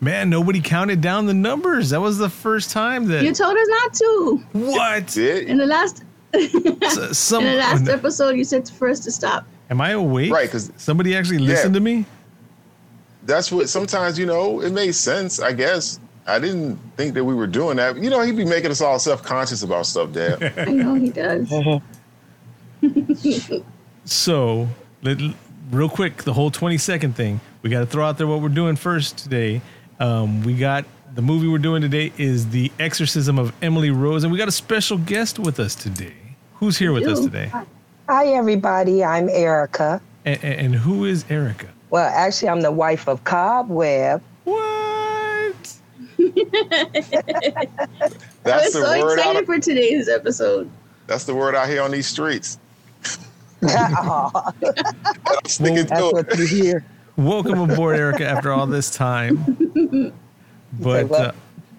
Man, nobody counted down the numbers. That was the first time that You told us not to. what In the last S- some in the last episode, you said for us to stop. Am I awake? Right, because somebody actually listened to me. that's what sometimes you know it made sense. I guess I didn't think that we were doing that. You know, he'd be making us all self conscious about stuff, Dad. I know he does. Uh-huh. So, let, real quick, the whole 20 second thing. We got to throw out there what we're doing first today. Um, we got the movie we're doing today is The Exorcism of Emily Rose, and we got a special guest with us today. Who's here with us today? Hi, everybody. I'm Erica. And, and, and who is Erica? Well, actually, I'm the wife of Cobweb. What? That's I was the so word. excited Out, for today's episode. that's the word out here on these streets. Aw, I'm sticking That's to what it. you hear. Welcome aboard, Erica, after all this time. But uh,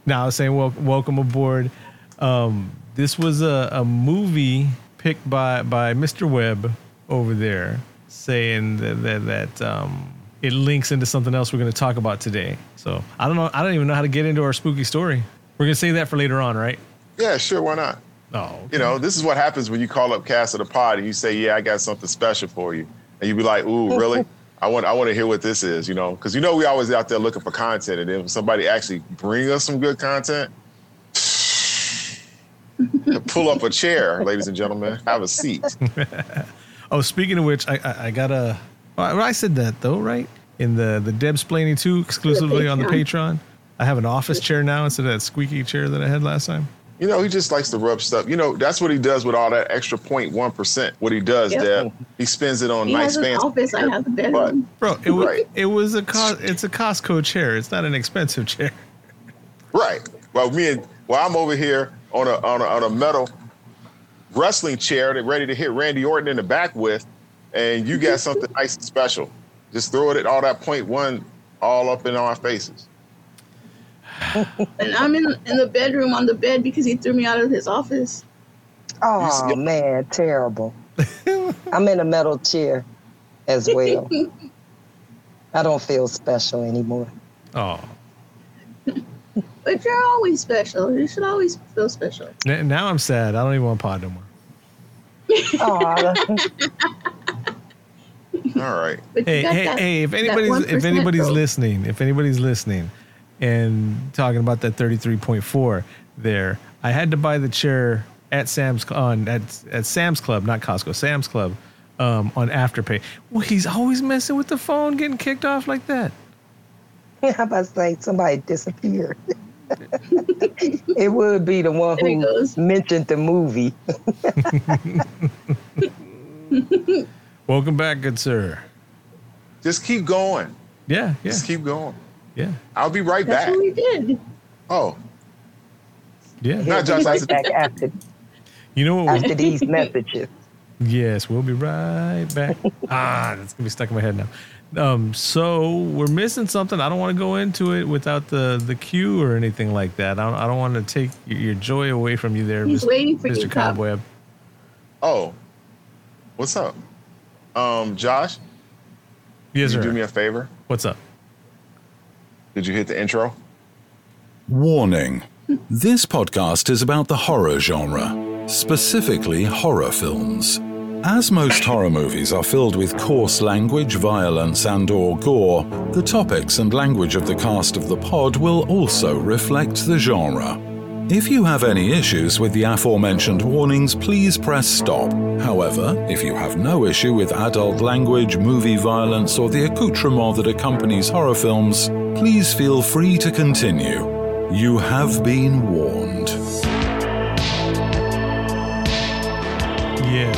now I was saying, wel- welcome aboard. Um, this was a, a movie picked by, by Mr. Webb over there, saying that, that, that um, it links into something else we're going to talk about today. So I don't know. I don't even know how to get into our spooky story. We're going to save that for later on, right? Yeah, sure. Why not? Oh, You know, this is what happens when you call up Cast of the Pod and you say, "Yeah, I got something special for you," and you be like, "Ooh, really? I want, I want to hear what this is." You know, because you know we always out there looking for content, and then when somebody actually bring us some good content, pull up a chair, ladies and gentlemen, have a seat. Oh, speaking of which, I I, I got a. Well, I said that though, right? In the the Deb's Planning two exclusively on the Patreon. I have an office chair now instead of that squeaky chair that I had last time. You know, he just likes to rub stuff. You know, that's what he does with all that extra 0.1 percent. What he does, Yep. Deb, he spends it on He nice has an fancy. office. I have the bedroom. Bro, it was Right. it was a cos- it's a Costco chair. It's not an expensive chair. Right. Well, me and well, I'm over here on a on a, on a metal wrestling chair that ready to hit Randy Orton in the back with, and you got mm-hmm. something nice and special. Just throw it at all that point one all up in our faces. And I'm in in the bedroom on the bed because he threw me out of his office. Oh, man, terrible. I'm in a metal chair as well. I don't feel special anymore. Oh, But you're always special. You should always feel special. N- now I'm sad. I don't even want pod no more. Aw, All right. Hey, hey, that, hey! If anybody's if anybody's though. listening, if anybody's listening, and talking about that 33.4 there, I had to buy the chair at Sam's on at at Sam's Club, not Costco, Sam's Club, um, on Afterpay. Well, he's always messing with the phone, getting kicked off like that. how about to say somebody disappeared? it would be the one There who mentioned the movie. Welcome back, good sir. Just keep going. Yeah, yeah, Just keep going. Yeah, I'll be right That's back. what we did. Oh, yeah. Not He'll be Josh, I right back after, You know what? after these messages. Yes, we'll be right back. ah, that's gonna be stuck in my head now. Um, so we're missing something. I don't want to go into it without the the cue or anything like that. I don't, I don't want to take your, your joy away from you there, He's Mr. waiting for Mr. you, Cobweb. oh. What's up? Um, Josh, Yes, did you sir. do me a favor? What's up? Did you hit the intro? Warning This podcast is about the horror genre, specifically horror films. As most horror movies are filled with coarse language, violence, and or gore, the topics and language of the cast of the pod will also reflect the genre. If you have any issues with the aforementioned warnings, please press stop. However, if you have no issue with adult language, movie violence, or the accoutrement that accompanies horror films, please feel free to continue. You have been warned. Yeah.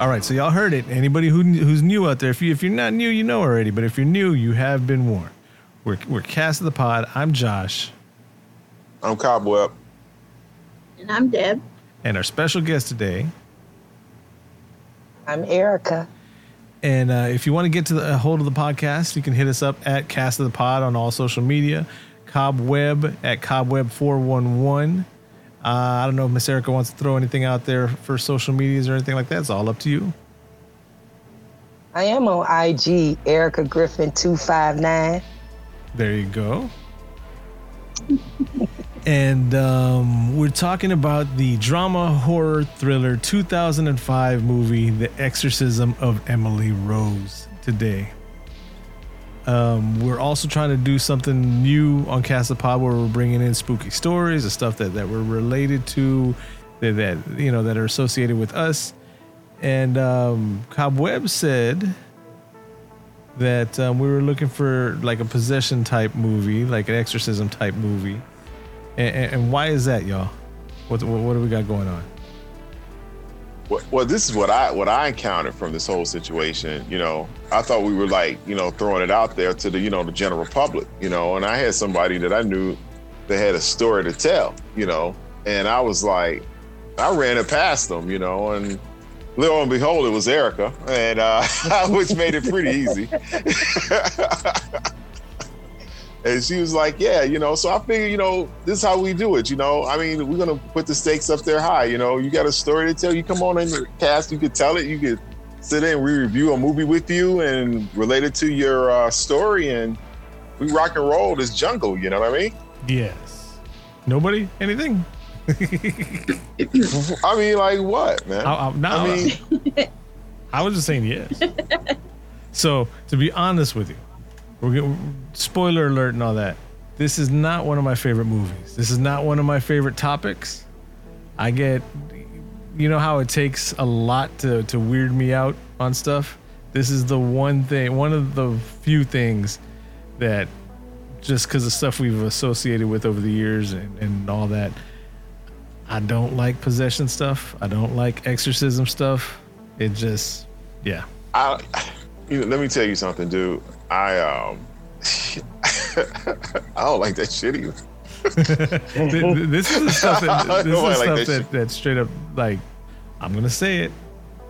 All right, so y'all heard it. Anybody who who's new out there, if you if you're not new, you know already. But if you're new, you have been warned. We're we're cast of the pod. I'm Josh, I'm Cobweb. And I'm Deb. and our special guest today. I'm Erica. And uh, if you want to get to the a hold of the podcast, you can hit us up at Cast of the Pod on all social media. Cobweb at Cobweb411. Uh, I don't know if Miss Erica wants to throw anything out there for social medias or anything like that. It's all up to you. I am on IG, Erica Griffin two five nine. There you go. And um, we're talking about the drama horror thriller 2005 movie, The Exorcism of Emily Rose, today. Um, we're also trying to do something new on Cast of Pod where we're bringing in spooky stories, and stuff that, that we're related to, that, that you know that are associated with us. And um, Cobweb said that um, we were looking for like a possession type movie, like an exorcism type movie. And, and, why is that, y'all? What, what what do we got going on? Well, well, this is what I what I encountered from this whole situation. You know, I thought we were like, you know, throwing it out there to the, you know, the general public. You know, and I had somebody that I knew that had a story to tell. You know, and I was like, I ran it past them. You know, and lo and behold, it was Erica, and uh, which made it pretty easy. and she was like, "Yeah, you know." So I figured, you know, this is how we do it. You know, I mean, we're gonna put the stakes up there high. You know, you got a story to tell. You come on in the cast, you could tell it. You could sit in, we review a movie with you and relate it to your uh, story, and we rock and roll this jungle. You know what I mean? Yes. Nobody? Anything? I mean, like what, man? I, I, no, I mean, I was just saying yes. so to be honest with you, we're gonna, spoiler alert and all that. This is not one of my favorite movies. This is not one of my favorite topics. I get, you know how it takes a lot to to weird me out on stuff. This is the one thing, one of the few things that just because of stuff we've associated with over the years and, and all that. I don't like possession stuff. I don't like exorcism stuff. It just, yeah. I, you know, let me tell you something, dude. I um, I don't like that shit either. Th- th- this is the stuff that this is the like stuff that that, that straight up like I'm gonna say it.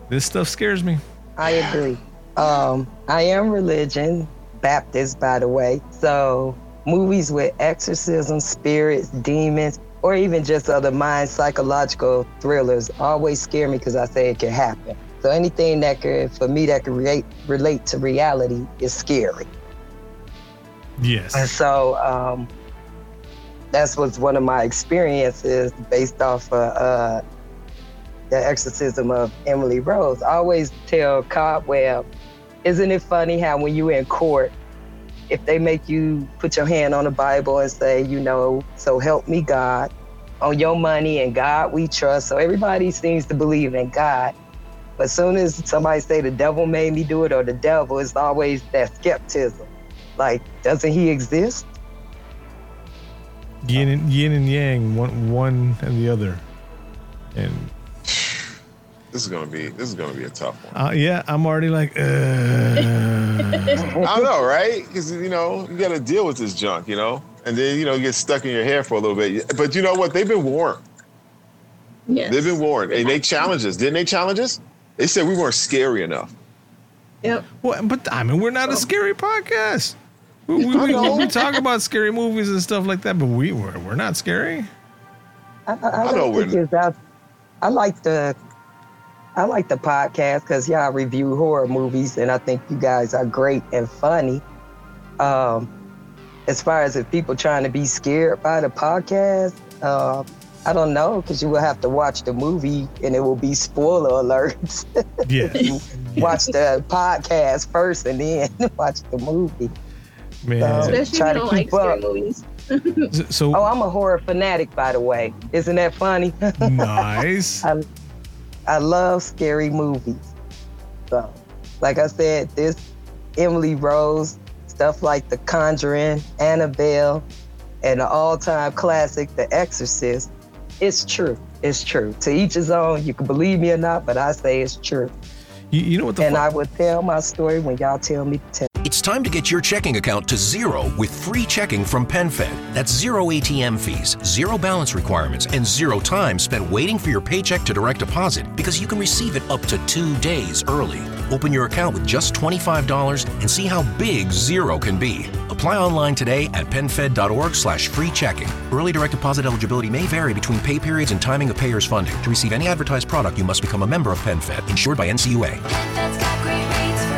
This stuff scares me. I agree. Um, I am religion, Baptist, by the way. So movies with exorcism, spirits, demons, or even just other mind psychological thrillers always scare me because I say it can happen. So anything that could, for me, that could relate relate to reality is scary. Yes. And so um, that's was one of my experiences based off of uh, the exorcism of Emily Rose. I always tell Cobweb, isn't it funny how when you're in court, if they make you put your hand on the Bible and say, you know, so help me God, on your money and God we trust. So everybody seems to believe in God. But as soon as somebody say the devil made me do it or the devil, it's always that skepticism. Like, doesn't he exist? Yin and yin and yang, one one and the other. And This is gonna be this is gonna be a tough one. uh, yeah, I'm already like, uh, I don't know, right? Because you know you got to deal with this junk, you know, and then you know you get stuck in your hair for a little bit. But you know what? They've been warned. Yes. They've been warned, and they challenged us. Didn't they challenge us? They said we weren't scary enough. Yep. well, but I mean, we're not a scary podcast. We, we, we, we talk about scary movies and stuff like that, but we we're, we're not scary. I, I, I I know don't think when- it's out. I like the I like the podcast because y'all review horror movies, and I think you guys are great and funny. Um, as far as if people trying to be scared by the podcast, uh, I don't know because you will have to watch the movie, and it will be spoiler alerts. Yes. watch the podcast first, and then watch the movie. Man. Especially if you Try to don't like keep up. movies. So Oh, I'm a horror fanatic, by the way. Isn't that funny? nice. I, I love scary movies. So, like I said, this Emily Rose, stuff like The Conjuring, Annabelle, and the all-time classic, The Exorcist, it's true. It's true. To each his own. You can believe me or not, but I say it's true. You, you know what the And fu- I will tell my story when y'all tell me to tell. It's time to get your checking account to zero with free checking from PenFed. That's zero ATM fees, zero balance requirements, and zero time spent waiting for your paycheck to direct deposit because you can receive it up to two days early. Open your account with just $25 and see how big zero can be. Apply online today at penfed.org slash free checking. Early direct deposit eligibility may vary between pay periods and timing of payer's funding. To receive any advertised product, you must become a member of PenFed, insured by NCUA. That's got great rates for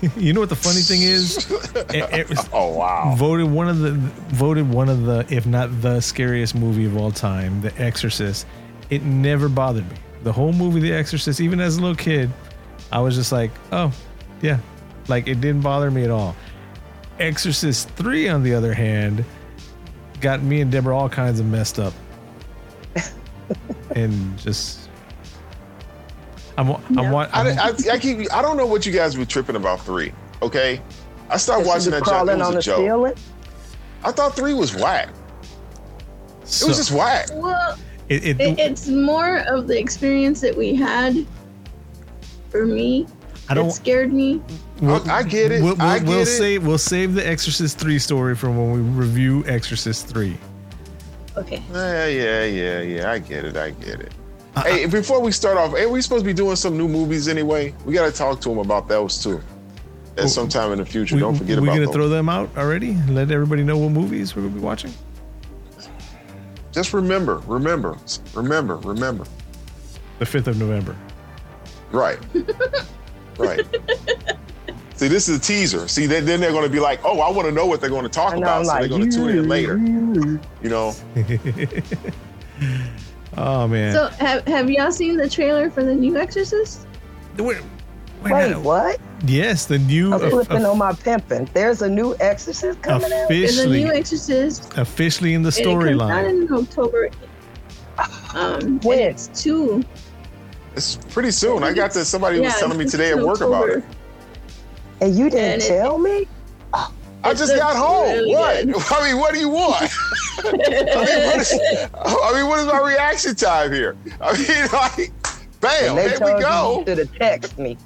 everyone. you know what the funny thing is? It- it was Oh wow. voted one of the voted one of the if not the scariest movie of all time, The Exorcist. It never bothered me. The whole movie, The Exorcist, even as a little kid, I was just like, oh, yeah, like it didn't bother me at all. Exorcist three, on the other hand, got me and Deborah all kinds of messed up, and just. I'm, I'm, wa- I, I'm, I, I keep. I don't know what you guys were tripping about three. Okay, I started She watching that joke. It was on a the joke. ceiling. I thought three was whack. It was just whack. Well, it, it, it, it's more of the experience that we had. For me, I don't. it scared me. I- I get it. We'll, we'll, I get we'll it. save we'll save the Exorcist three story from when we review Exorcist three. Okay. Yeah, yeah, yeah, yeah. I get it. I get it. Uh, hey, before we start off, are we supposed to be doing some new movies anyway. We got to talk to them about those too. At some time in the future. We, Don't forget we about We're gonna those. throw them out already? Let everybody know what movies we're gonna be watching. Just remember, remember, remember, remember. The fifth of November. Right. right. See, this is a teaser. See, then, then they're going to be like, "Oh, I want to know what they're going to talk And about." I'm So like, they're going to tune in later. "You." You know. Oh man. So have have y'all seen the trailer for the new Exorcist? wait, wait, Wait, what? Yes, the new I'm flipping of- on my pimping. There's a new Exorcist coming out. There's a officially new Exorcist. officially in the storyline. it comes out in October. Um, When? it's two. It's pretty soon. I got this. Somebody was telling me today at in work about it. And you didn't And it- tell me? I just got home. really what? good. I mean, what do you want? I mean, what is, I mean, what is my reaction time here? I mean, like, bam, And they there told we go. you to text me.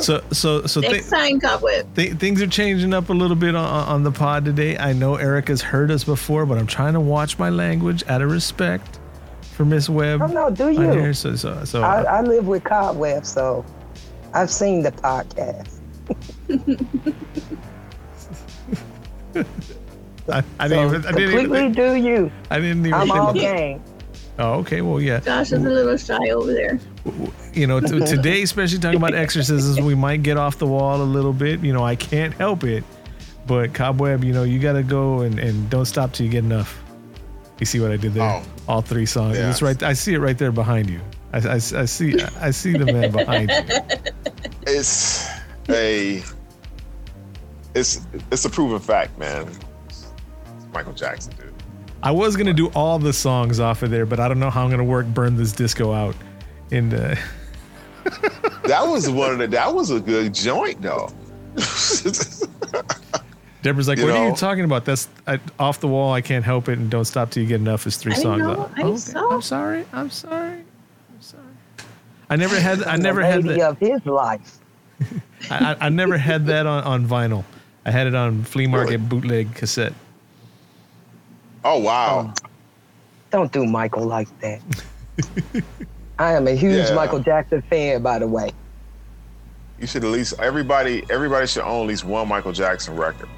So so so thi- Next time, Cobweb. th- things are changing up a little bit on, on the pod today. I know Erica's heard us before, but I'm trying to watch my language out of respect for Miss Webb. Oh, no, do on you? here. So so so I, uh, I live with Cobweb, so I've seen the podcast. I, I So didn't even I didn't completely even do you. I didn't even I'm think all game. Oh, okay. Well, yeah. Josh is a little shy over there. you know, t- today, especially talking about exorcisms, we might get off the wall a little bit. You know, I can't help it. But Cobweb, you know, you got to go and, and don't stop till you get enough. You see what I did there? Oh. All three songs. Yeah. It's right. I see it right there behind you. I, I, I see. I see the man behind you. It's a, it's it's a proven fact, man. Michael Jackson, dude. I was gonna do all the songs off of there, but I don't know how I'm gonna work. Burn this disco out. And uh, That was one of the. That was a good joint, though. Deborah's like, You "What are you talking about? That's I, off the wall. I can't help it, and don't stop till you get enough." Is three I songs. know, out. I Okay, saw. I'm sorry. I'm sorry. I'm sorry. I never had. I The never had lady that. of his life. I, I I never had that on, on vinyl. I had it on flea market Really? bootleg cassette. oh wow. Oh, don't do Michael like that. I am a huge Yeah. Michael Jackson fan, by the way. You should at least everybody everybody should own at least one Michael Jackson record.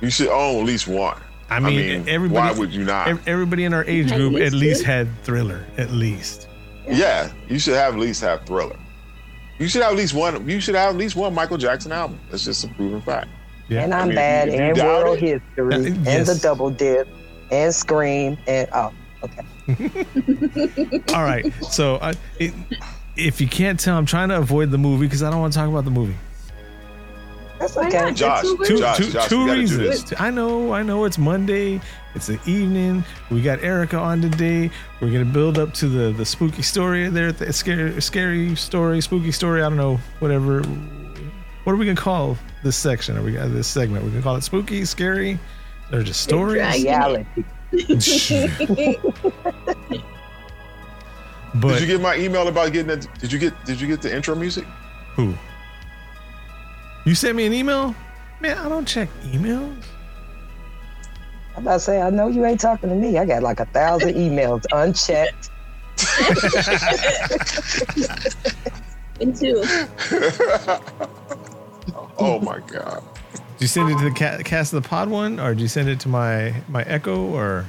You should own at least one. I mean, everybody. why would you not? Everybody in our age group at least least had Thriller. At least. yeah, you should have at least have Thriller. You should have at least one. You should have at least one Michael Jackson album. It's just a proven fact. Yeah. And I'm I mean, bad if you and world it- history Uh, and the double dip and scream and oh, okay. All right. So I, it, if you can't tell, I'm trying to avoid the movie because I don't want to talk about the movie. That's okay. Josh, Two. Josh, two- Josh, two we gotta do reasons. I know, I know. It's Monday. It's the evening. We got Erica on today. We're gonna build up to the the spooky story there. The scary, scary story, spooky story. I don't know, whatever. What are we gonna call this section? Are we uh, this segment? We gonna call it spooky, scary, or just stories? Reality. but did you get my email about getting it? Did you get Did you get the intro music? who? You sent me an email? Man, I don't check emails. I'm about to say, I know you ain't talking to me. I got like a thousand emails unchecked. Me too. Oh my god. Did you send it to the ca- cast of the pod one, or did you send it to my my Echo, or?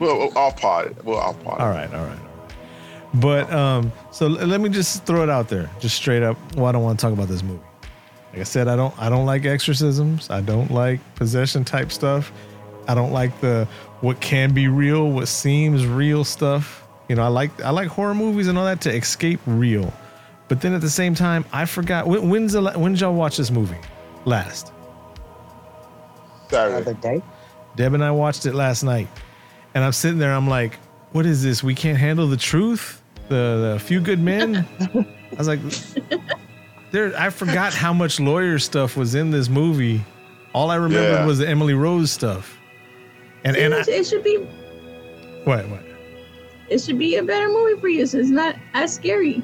Well, I'll pod it. Well, I'll pod it. All right, all right, all right. But um, so let me just throw it out there, just straight up. Well, I don't want to talk about this movie. Like I said, I don't I don't like exorcisms. I don't like possession type stuff. I don't like the what can be real, what seems real stuff. You know, I like I like horror movies and all that to escape real. But then at the same time, I forgot when, when's the when did y'all watch this movie last? The Saturday. other day. Deb and I watched it last night, and I'm sitting there. I'm like, "What is this? We can't handle the truth." The, the few good men. I was like, "There." I forgot how much lawyer stuff was in this movie. All I remembered Yeah. was the Emily Rose stuff. And and I, it, it should be what what it should be a better movie for you, so it's not as scary.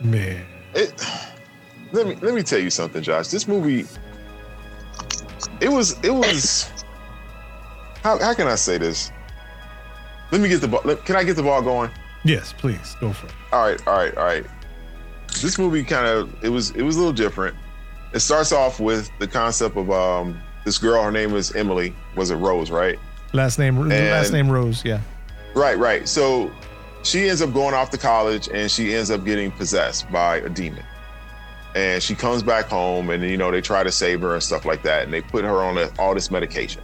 man? It, let me let me tell you something, Josh. This movie, it was it was. How, how can I say this? Let me get the ball. Can I get the ball going? Yes, please go for it. All right, all right, all right. This movie kind of it was it was a little different. It starts off with the concept of um this girl. Her name is Emily. Was it Rose? Right. Last name last name Rose. Yeah. Right, right. So she ends up going off to college and she ends up getting possessed by a demon. And she comes back home and, you know, they try to save her and stuff like that. And they put her on a, all this medication.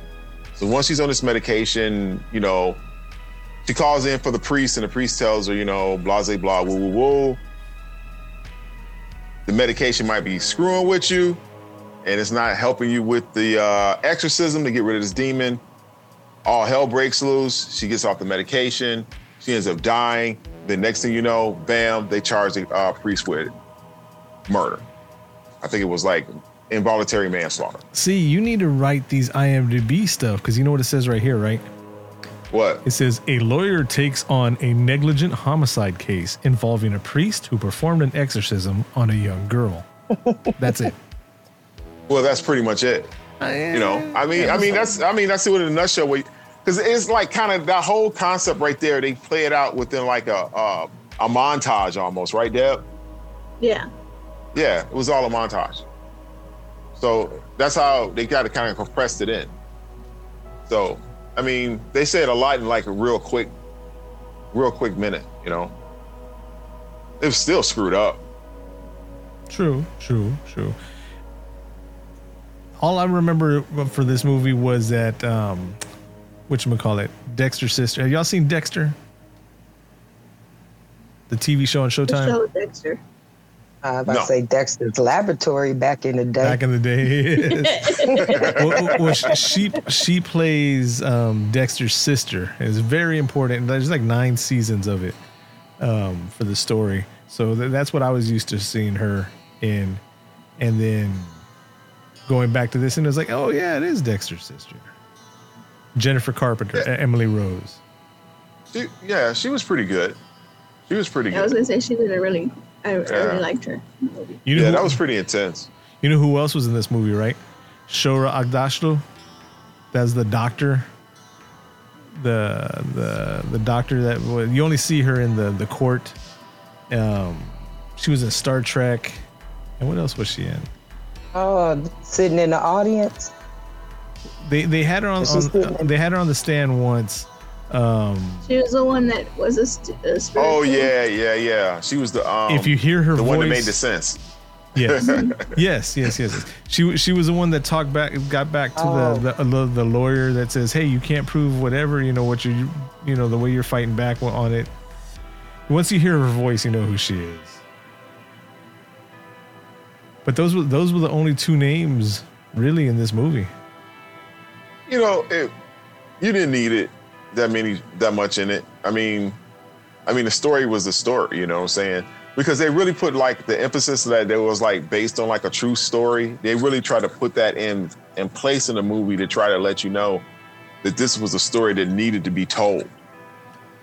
So once she's on this medication, you know, she calls in for the priest and the priest tells her, you know, blah, blah, blah, woo, woo, woo. The medication might be screwing with you and it's not helping you with the uh, exorcism to get rid of this demon all hell breaks loose. She gets off the medication. She ends up dying. The next thing you know, bam, they charge the uh, priest with murder. I think it was like involuntary manslaughter. See, you need to write these IMDb stuff because you know what it says right here, right? What? It says a lawyer takes on a negligent homicide case involving a priest who performed an exorcism on a young girl. That's it. Well, that's pretty much it. Uh, you know, I mean, I mean, that's, I mean, that's it in a nutshell. Because it's like kind of that whole concept right there. They play it out within like a a, a montage almost, right, Deb? Yeah. Yeah, it was all a montage. So that's how they got to kind of compressed it in. So, I mean, they said a lot in like a real quick, real quick minute, you know. It was still screwed up. True, true, true. All I remember for this movie was that um which call it Dexter's sister. Have y'all seen Dexter? The TV show on The Showtime show Dexter. I was No. to say Dexter's Laboratory back in the day. back in the day. well, well, she she- she plays um, Dexter's sister. It's very important. There's like nine seasons of it um, for the story. So th- that's what I was used to seeing her in, and then going back to this, and it's like, oh yeah, it is Dexter's sister, Jennifer Carpenter, Yeah. Emily Rose. She, yeah, she was pretty good. She was pretty good. I was gonna say she did a really, I, I really liked her. movie. You know, Yeah, who, that was pretty intense. you know who else was in this movie, right? Shohreh Aghdashloo. That's the doctor. The the the doctor that was, you only see her in the the court. Um, she was in Star Trek, and what else was she in? Oh, sitting in the audience. They they had her on, She's on good. they had her on the stand once. Um, She was the one that was a, st- a. Oh yeah, yeah, yeah. She was the um, if you hear her the voice, one that made the sense. Yes, yes, yes, yes. She she was the one that talked back, got back to Oh. the, the the lawyer that says, "Hey, you can't prove whatever. You know what you you know the way you're fighting back on it." Once you hear her voice, you know who she is. But those were those were the only two names really in this movie. you know, it, you didn't need it that many that much in it. I mean, I mean the story was the story, you know what I'm saying? Because they really put like the emphasis that it was like based on like a true story. They really try to put that in in place in the movie to try to let you know that this was a story that needed to be told.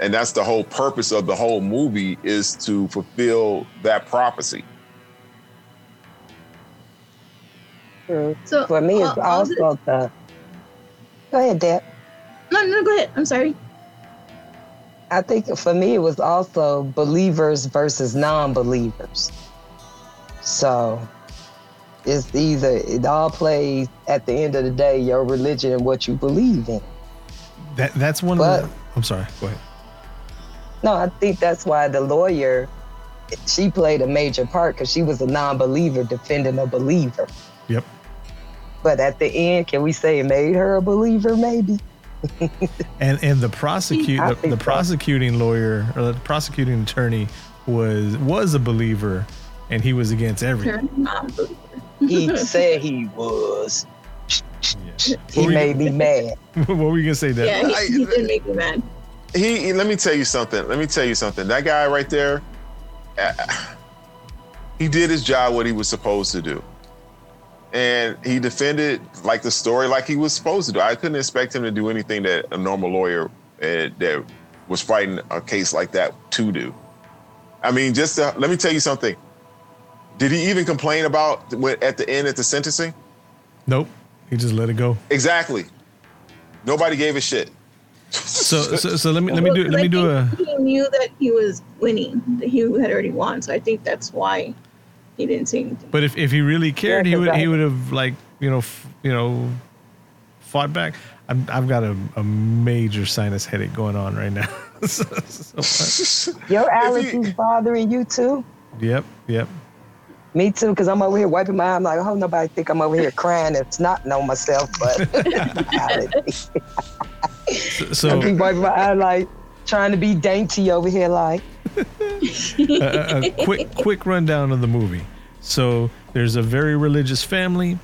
And that's the whole purpose of the whole movie is to fulfill that prophecy. True. So For me, it's uh, all- all this- also the. Go ahead, Deb. No, no, go ahead. I'm sorry. I think for me, it was also believers versus non-believers. So it's either it all plays at the end of the day your religion and what you believe in. That that's one But- of the. I'm sorry. Go ahead. No, I think that's why the lawyer, she played a major part because she was a non-believer defending a believer. Yep. But at the end, can we say it made her a believer? Maybe. And and the prosecute I the, think the so. prosecuting lawyer or the prosecuting attorney was was a believer, and he was against everything. He said he was. Yeah. He What were you- made me mad. what were you gonna say, Deb? Yeah, he, he did make me mad. He, let me tell you something. Let me tell you something. That guy right there, uh, he did his job what he was supposed to do. And he defended like the story like he was supposed to do. I couldn't expect him to do anything that a normal lawyer uh, that was fighting a case like that to do. I mean, just to, let me tell you something. Did he even complain about when, at the end at the sentencing? Nope. He just let it go. Exactly. Nobody gave a shit. So so, so let me let me do Well, let me do a He knew that he was winning. That he had already won. So I think that's why he didn't say anything. But if, if he really cared, he Yeah, would he would have like you know f- you know fought back. I'm, I've got a, a major sinus headache going on right now. So- so- Your If you- bothering you too? yep, yep. Me too, because I'm over here wiping my eye. I'm like, I hope nobody think I'm over here crying and snotting on myself, but allergy. So, I keep wiping my eye like trying to be dainty over here like a, a quick quick rundown of the movie. So there's a very religious family,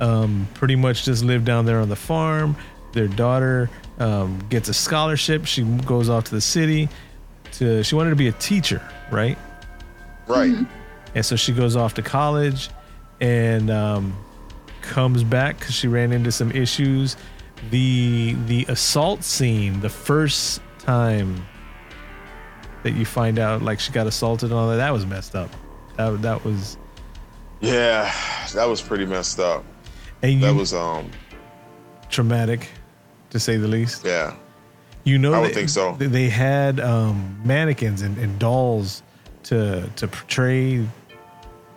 um, pretty much just live down there on the farm. Their daughter um, gets a scholarship. She goes off to the city. To she wanted to be a teacher, right? Right. And so she goes off to college and um, comes back because she ran into some issues. The the assault scene, the first time that you find out like she got assaulted and all that, that was messed up. That that was Yeah, that was pretty messed up. and you, That was um traumatic, to say the least. yeah. You know, I would they- think so. they- had um, mannequins and, and dolls to to portray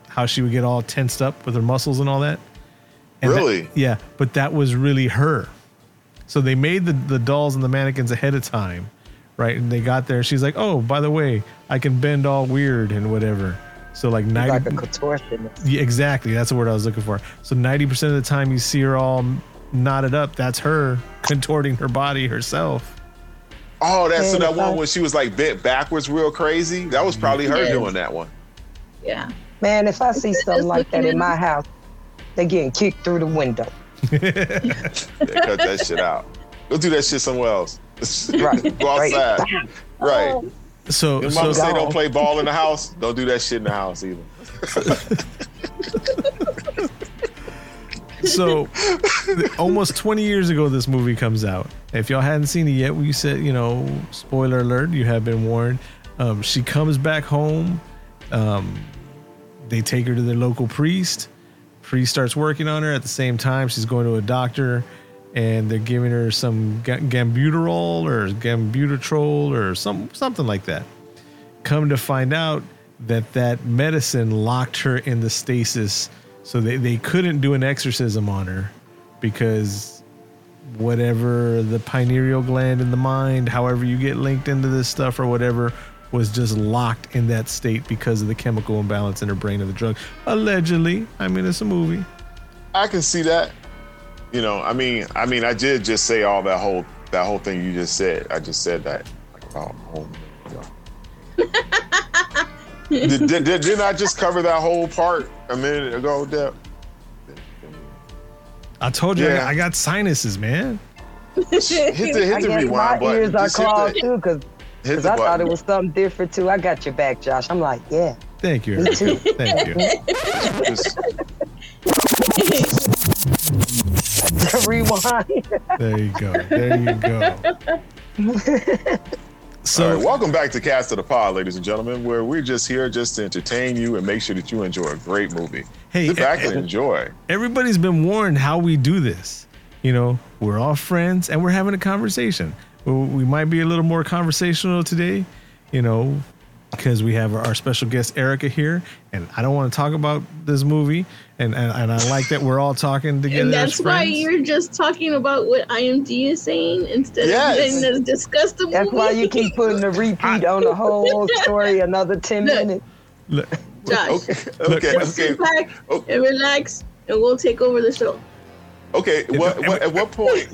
how she would get all tensed up with her muscles and all that. And that- Really? yeah, but that was really her. So they made the, the dolls and the mannequins ahead of time, right? And they got there. She's like, "Oh, by the way, I can bend all weird and whatever." So like ninety, like a contortionist. yeah, exactly. That's the word I was looking for. So ninety percent of the time you see her all knotted up, that's her contorting her body herself. Oh, that's so that one I- where she was like bent backwards real crazy. That was probably her Yes. doing that one. Yeah. Man, if I see something like that in my house, they getting kicked through the window. Yeah, cut that shit out. Go do that shit somewhere else. Right. Go outside. Right. Oh, So, Your so say don't play ball in the house. Don't do that shit in the house either. so almost 20 years ago this movie comes out if y'all hadn't seen it yet we said you know spoiler alert you have been warned um, she comes back home um, they take her to their local priest priest starts working on her at the same time she's going to a doctor and they're giving her some ga- gambuterol or gambuterol or some something like that. Come to find out that that medicine locked her in the stasis, so they, they couldn't do an exorcism on her because whatever the pineal gland in the mind, however you get linked into this stuff or whatever, was just locked in that state because of the chemical imbalance in her brain of the drug. Allegedly, I mean it's a movie. I can see that. You know, I mean, I mean, I did just say all that whole that whole thing you just said. I just said that like about a whole minute ago. did, did, did, didn't I just cover that whole part a minute ago, Deb? I told you I, Yeah. got, I got sinuses, man. Hit the hit the guess rewind my button. ears are clogged too, because hit the I thought it was something different too. I got your back, Josh. I'm like, yeah, Thank you. me too. Thank you. Just- Rewind. There you go. There you go. So right, welcome back to Cast of the Pod, ladies and gentlemen, where we're just here just to entertain you and make sure that you enjoy a great movie. Hey, Sit back eh, and enjoy. everybody's been warned how we do this. You know, we're all friends and we're having a conversation. We we might be a little more conversational today, you know, because we have our special guest Erica here, and I don't want to talk about this movie, and and, and I like that we're all talking together. And as that's why you're just talking about what IMD is saying instead Yes. of letting us discuss the movie. That's why you keep putting the repeat on the whole story another 10 Look. minutes. Look, Josh, Okay, okay, okay, sit back Oh. and relax, and we'll take over the show. okay. What, what, at what point?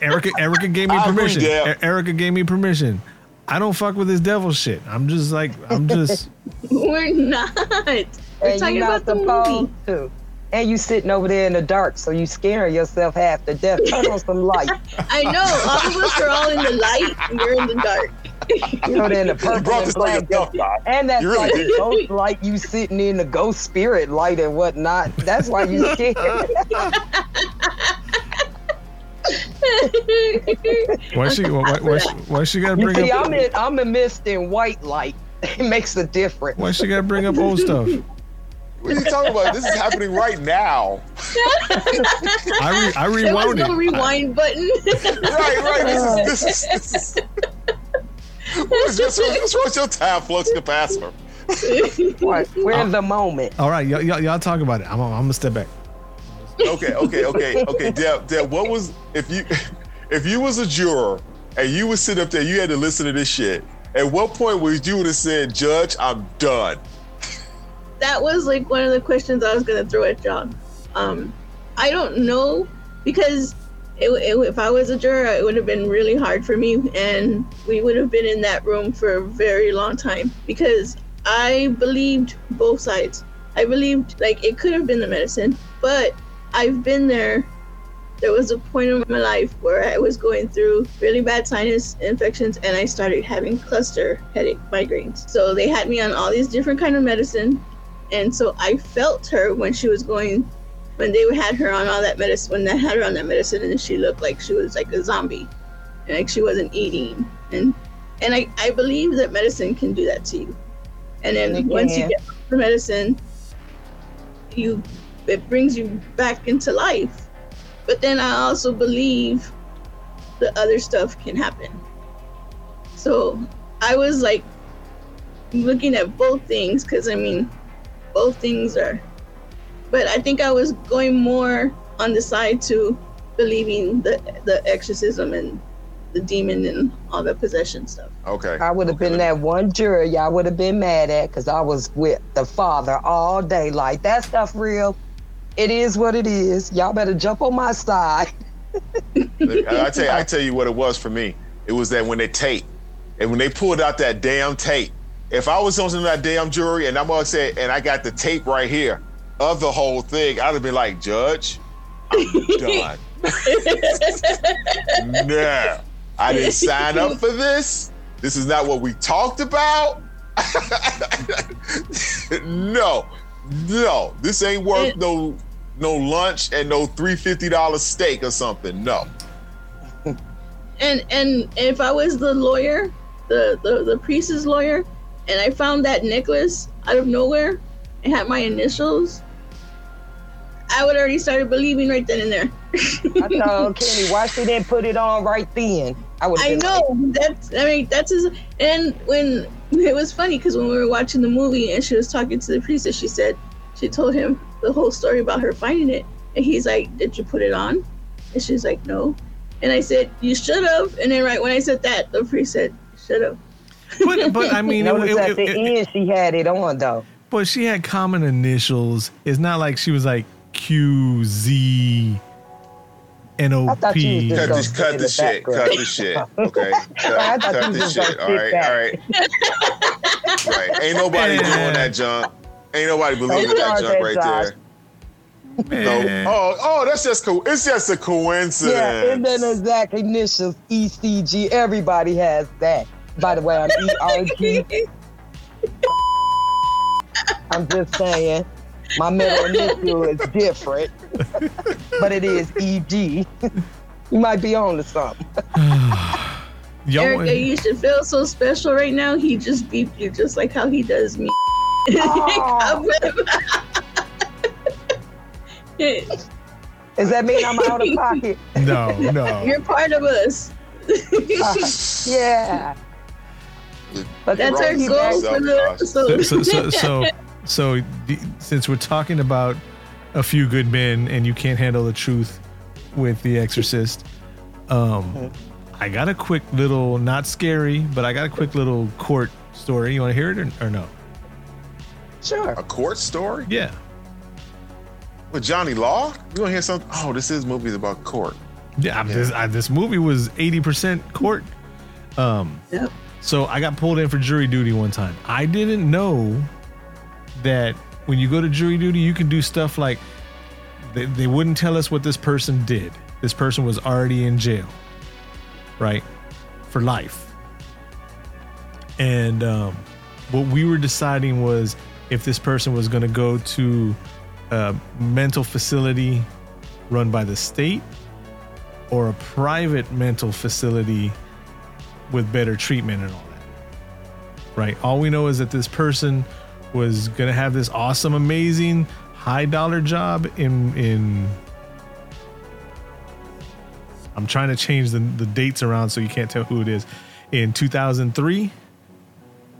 Erica Erica gave me I agree, permission. Deb. E- Erica gave me permission. I don't fuck with this devil shit. I'm just like I'm just We're not. We're And talking you're about the supposed movie. to. And you sitting over there in the dark, so you scaring yourself half to death. Turn on some light. I know all of us are all in the light, and you're in the dark. You know, they're in the You purple brought and this black. yourself, Doc. And that's You really like did. ghost light you sitting in the ghost spirit light and whatnot. That's why you scared. Why she why, why, she- why she gotta You bring see, up I'm in I'm in mist in white light. It makes a difference. why she gotta bring up old stuff? What are you talking about? This is happening right now. I re, I There was rewound no it. rewind button. Right, right. This is this is this is. What is this? What's what's your time flux capacitor? What? Where's the moment? All right, y'all, y'all, y'all talk about it. I'm, I'm gonna step back. Okay, okay, okay, okay. Deb, Deb, what was if you if you was a juror and you would sitting up there, you had to listen to this shit. At what point would you would have said, "Judge, I'm done"? that was like one of the questions I was gonna throw at John. Um, I don't know because it, it, if I was a juror, it would have been really hard for me, and we would have been in that room for a very long time because I believed both sides. I believed like it could have been the medicine, but I've been there. There was a point in my life where I was going through really bad sinus infections and I started having cluster headache migraines. So they had me on all these different kind of medicine and so I felt her when she was going when they had her on all that medicine when they had her on that medicine and she looked like she was like a zombie and like she wasn't eating and and I, I believe that medicine can do that to you and then once you get off the medicine you it brings you back into life but then I also believe the other stuff can happen so I was like looking at both things because I mean both things are but I think I was going more on the side to believing the the exorcism and the demon and all the possession stuff. Okay. I would have Okay, been that one juror y'all would have been mad at because I was with the father all day. Like, that stuff real. It is what it is. Y'all better jump on my side. I tell you, I tell you what it was for me. It was that when they tape, and when they pulled out that damn tape. If I was on some of that damn jury and I'm gonna say, and I got the tape right here of the whole thing, I'd have been like, Judge, I'm done. no, I didn't sign up for this. This is not what we talked about. no, no, this ain't worth It- no no lunch and no three fifty dollar steak or something. No. And and if I was the lawyer, the, the, the priest's lawyer, and I found that necklace out of nowhere, it had my initials, I would already started believing right then and there. I told Kenny, why she didn't put it on right then? I would. I know that's. I mean, that's his. And when it was funny because when we were watching the movie and she was talking to the priestess, she said she told him the whole story about her finding it, and he's like, "Did you put it on?" And she's like, "No." And I said, "You should have." And then right when I said that, the priest said, "Should have." But but I mean, it, Notice it- at the it- it- end she had it on though. but she had common initials. It's not like she was like Q Z N O I thought you was P. just Cut this, cut in the the shit. Cut background. the shit. Okay. Cut, I thought cut you the was shit. gonna All sit right. back. All right. Right. Ain't nobody doing that junk. Ain't nobody believing that start junk right Josh. there. No. Oh, oh, that's just co- it's just a coincidence. Yeah, and then exact initials ECG. Everybody has that. By the way, I'm ERG. I'm just saying, my middle initial is different, but it is EG. you might be on to something. Y'all Erica, want- you should feel so special right now. He just beeped you just like how he does me. Oh. Does that mean I'm out of pocket? no, no. You're part of us. Uh, yeah. But That's our goal for the so, so, so, so, so, so since we're talking about a few good men and you can't handle the truth with The Exorcist, um, I got a quick little, not scary, but I got a quick little court story. You want to hear it or, or no? Sure. A court story Yeah. with Johnny Law. You want to hear something? Oh, this is movies about court. Yeah, I'm- This, I, this movie was 80% court. Um, Yep. So I got pulled in for jury duty one time. I didn't know that when you go to jury duty, you can do stuff like they, they wouldn't tell us what this person did. This person was already in jail, right? For life. And um, what we were deciding was if this person was going to go to a mental facility run by the state or a private mental facility with better treatment and all that. Right? All we know is that this person was to have this awesome amazing high dollar job in in I'm trying to change the, the dates around so you can't tell who it is. In 2003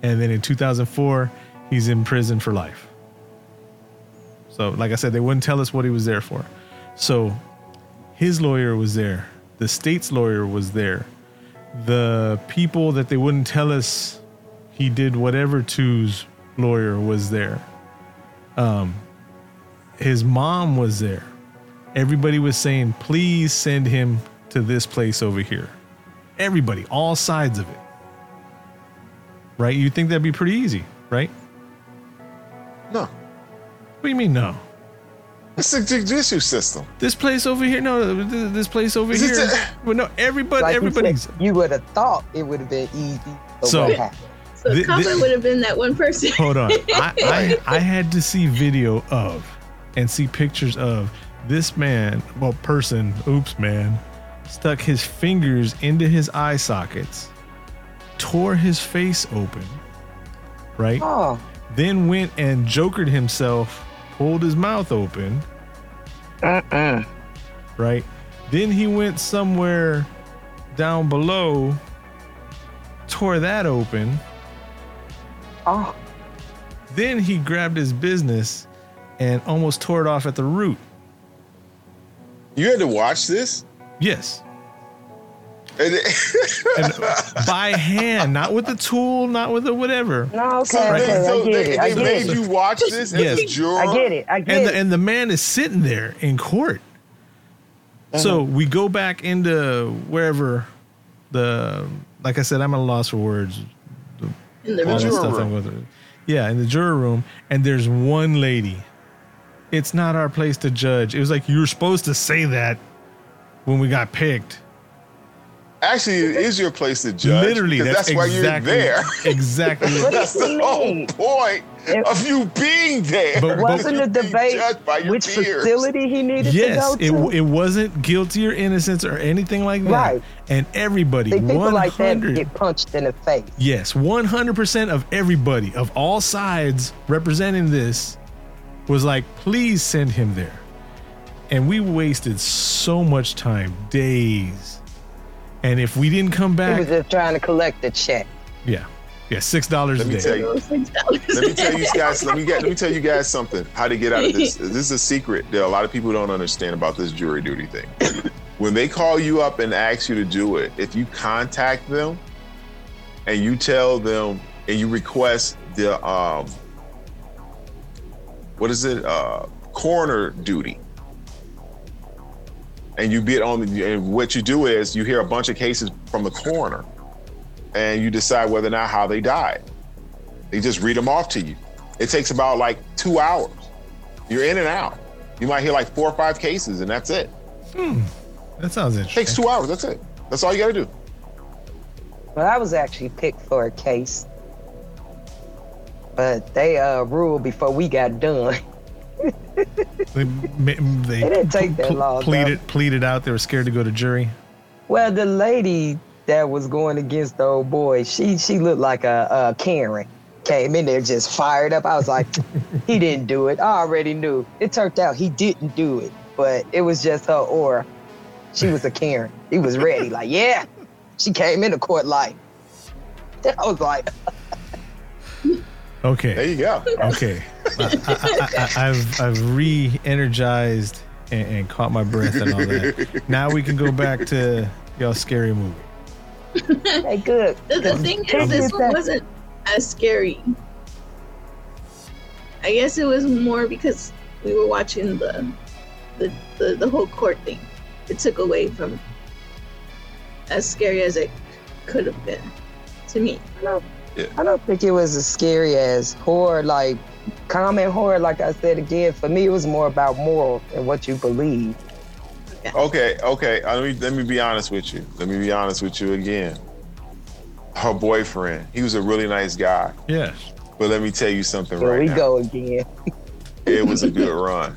and then in 2004 he's in prison for life. So like I said they wouldn't tell us what he was there for. So his lawyer was there. The state's lawyer was there the people that they wouldn't tell us he did whatever to's lawyer was there. Um his mom was there. Everybody was saying please send him to this place over here. Everybody all sides of it. Right? You think that'd be pretty easy right? No, what do you mean no? It's a judicial system. this place over here? No this place over Is here? the- well no everybody Like you everybody's said, you would have thought it would have been easy. But So- what happened? So Thi- Comet would have been that one person. Hold on. I, I, I had to see video of and see pictures of this man, well, person, oops, man, stuck his fingers into his eye sockets, tore his face open, right? Oh, Then went and jokered himself, pulled his mouth open, uh-uh. right? Then he went somewhere down below, tore that open. Oh, Then he grabbed his business and almost tore it off at the root. You had to watch this. Yes. And And by hand, not with the tool, not with the whatever. no, so okay, they, so I get they, it. I get made it. you watch this as Yes. a juror. I get it. I get And it. the, and the man is sitting there in court. So uh-huh. we go back into wherever the, like I said, I'm at a loss for words. In the all room. juror stuff room. I'm going through. Yeah, in the juror room, and there's one lady. It's not our place to judge. It was like you were supposed to say that when we got picked. Actually, it is your place to judge. Literally, because that's, that's, why you're there. Exactly. That's the whole point It- of you being there. But- but- Wasn't the debate by your which peers. facility he needed yes, to it, go to? it wasn't guilty or innocence or anything like that. Right. And everybody, See, people 100, like that get punched in the face. yes, 100% of everybody of all sides representing this was like, please send him there. and we wasted so much time, days. And if we didn't come back, He back, was just trying to collect the check. yeah, yeah, six dollars a Let me day. tell you. Those six dollars. Let me tell you guys. Let me get. Let me tell you guys something. How to get out of this? This is a secret that a lot of people don't understand about this jury duty thing. when they call you up and ask you to do it, if you contact them and you tell them and you request the um, what is it? Uh, coroner duty. And you get on the, and what you do is you hear a bunch of cases from the coroner and you decide whether or not how they died. They just read them off to you. It takes about like two hours. You're in and out. You might hear like four or five cases, and that's it. hmm. That sounds interesting. takes two hours. That's it. That's all you got to do. Well, I was actually picked for a case, but they uh, ruled before we got done. They, they It didn't take that long, Pleaded, pleaded out. They were scared to go to jury. Well, the lady that was going against the old boy, she she looked like a, a Karen. Came in there just fired up. I was like, he didn't do it. I already knew. It turned out he didn't do it, but it was just her aura. She was a Karen. He was ready. Like, yeah. She came into court like. I was like, Okay. There you go. Okay. I, I, I, I've I've re-energized and, and caught my breath and all that. Now we can go back to y'all scary movie. hey, good. The, the thing is, this one wasn't as scary. I guess it was more because we were watching the the, the, the whole court thing. It took away from as scary as it could have been to me. I don't think it was as scary as horror, like common horror. Like I said again, for me, it was more about moral and what you believe. Okay, okay. Uh, let me let me be honest with you. Let me be honest with you again. Her boyfriend, he was a really nice guy. Yes. But let me tell you something right? Here right we now. go again. It was a good run.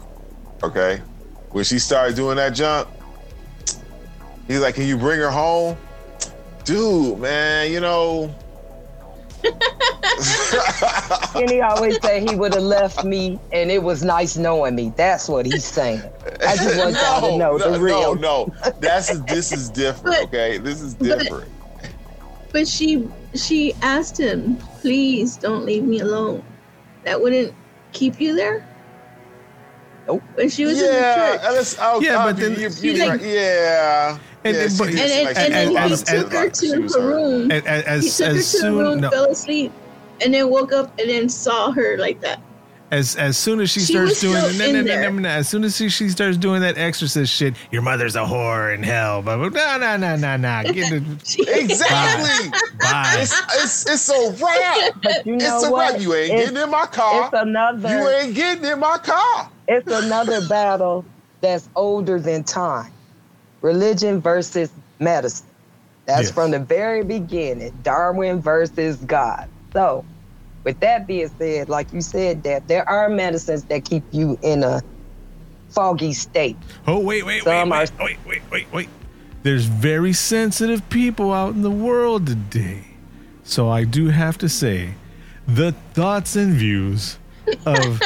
Okay. When she started doing that jump, he's like, "Can you bring her home?" Dude, man, you know. and he always say he would have left me, and it was nice knowing me. That's what he's saying. I just want y'all to know no, the real. no, no. That's this is different. But- Okay, this is different. But she she asked him, please don't leave me alone. That wouldn't keep you there? Nope. When she was in the church. and it's- I'll- Yeah, but then- you- you She be like- right. yeah. And- yeah, but- did and, and, and then did a lot he took her to her room. And, and he took her as to her soon room, no, fell asleep, and then woke up and then saw her like that. as as soon as she, She starts doing still no, in no, no, there. no, no, as soon as she, she starts doing that exorcist shit, your mother's a whore in hell. But no, no, no, no, no. Get the Exactly. bye. it's, it's it's a wrap. But you know It's a what? wrap. You ain't It's- getting in my car. It's another. You ain't getting in my car. it's another battle that's older than time. Religion versus medicine. That's Yes. from the very beginning. Darwin versus God. So, with that being said, like you said, that there are medicines that keep you in a foggy state. Oh wait, wait, wait, Some wait, are- wait, wait, wait, wait. There's very sensitive people out in the world today. So I do have to say, the thoughts and views of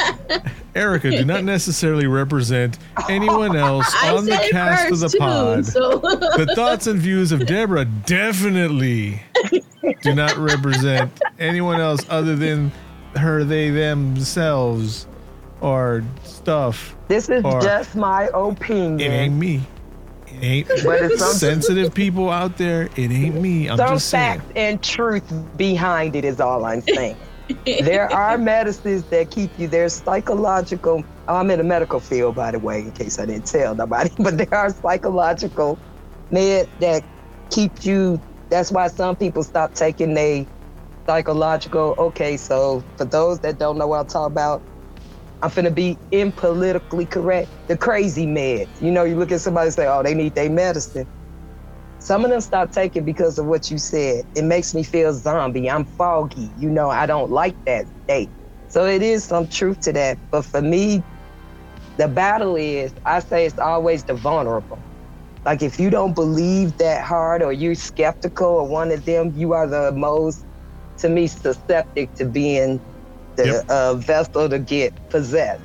Erica do not necessarily represent anyone else I on the cast of the too, pod. so the thoughts and views of Deborah definitely do not represent anyone else other than her, they, themselves, or stuff. This is Or- just my opinion. It ain't me. It ain't But it's some- sensitive people out there. It ain't me. I'm Some just saying. facts and truth behind it is all I'm saying. There are medicines that keep you. There's psychological. I'm in the medical field, by the way, in case I didn't tell nobody. But there are psychological meds that keep you. That's why some people stop taking they psychological. Okay, so for those that don't know what I'm talking about, I'm finna be impolitically correct. The crazy meds. You know, you look at somebody and say, "Oh, they need their medicine." Some of them stop taking because of what you said. It makes me feel zombie. I'm foggy. You know, I don't like that state. So it is some truth to that. But for me, the battle is, I say it's always the vulnerable. Like if you don't believe that hard or you're skeptical of one of them, you are the most, to me, susceptible to being the Yep. uh, vessel to get possessed.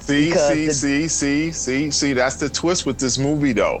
See, Because see, the- see, see, see, see. That's the twist with this movie, though.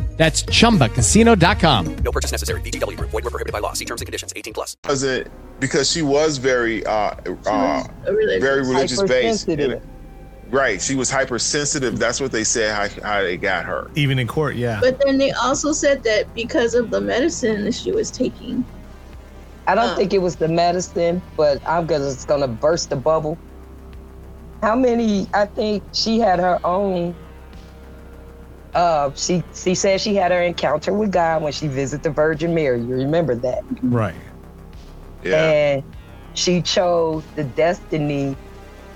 That's chumbacasino.com. No purchase necessary. VGW Group. Void were prohibited by law. See terms and conditions. 18 plus. wasn't because she was very, uh, uh, a religious- very religious based. Hypersensitive. Right, she was hypersensitive. That's what they said. How, how they got her. Even in court, yeah. But then they also said that because of the medicine that she was taking. I don't Uh. think it was the medicine, but I'm gonna just gonna burst the bubble. How many? I think she had her own. Uh, she she said she had her encounter with God when she visited the Virgin Mary. You remember that? right. Yeah, And she chose the destiny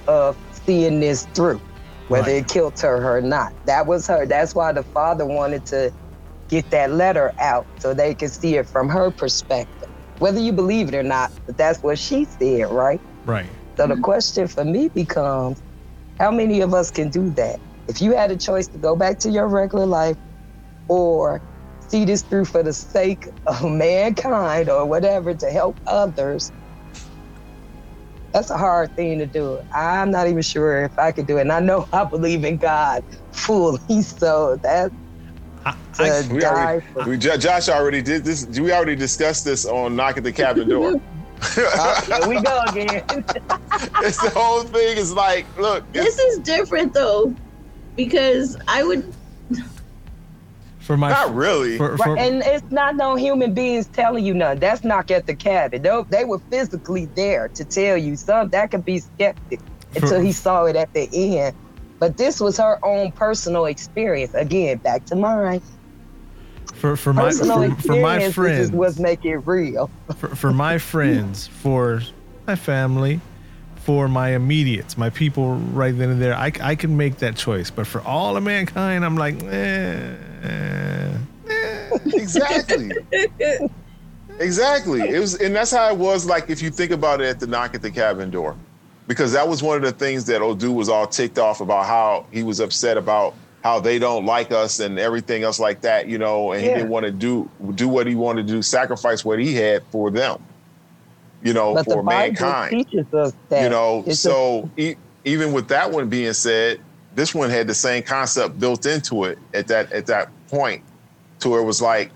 of seeing this through, whether Right. it killed her or not. That was her. That's why the father wanted to get that letter out so they could see it from her perspective. Whether you believe it or not, but that's what she said, right? Right. So the question for me becomes how many of us can do that? If you had a choice to go back to your regular life or see this through for the sake of mankind or whatever to help others, that's a hard thing to do. I'm not even sure if I could do it. And I know I believe in God fully, so that I, I, we die already, for we, Josh already did this. We already discussed this on Knock at the Cabin Door. Oh, here we go again. it's the whole thing is like, look, This is different though, because I would. for my not really. for, for, Right, and it's not no human beings telling you nothing. That's knock at the cabin. They, they were physically there to tell you something. That could be skeptic until he saw it at the end. But this was her own personal experience. Again, back to mine. for, for my Personal for, for my friends is what's making it real. for, for my friends, for my family, for my immediates, my people right then and there, I, I can make that choice. But for all of mankind, I'm like, eh, eh. exactly. exactly. It was, and that's how it was. Like if you think about it at the knock at the cabin door, because that was one of the things that Odu was all ticked off about how he was upset about how they don't like us and everything else like that, you know, and he didn't want to do do what he wanted to do, sacrifice what he had for them, you know, But for the Bible mankind teaches us that. you know It's so e- even with that one being said this one had the same concept built into it at that at that point to where it was like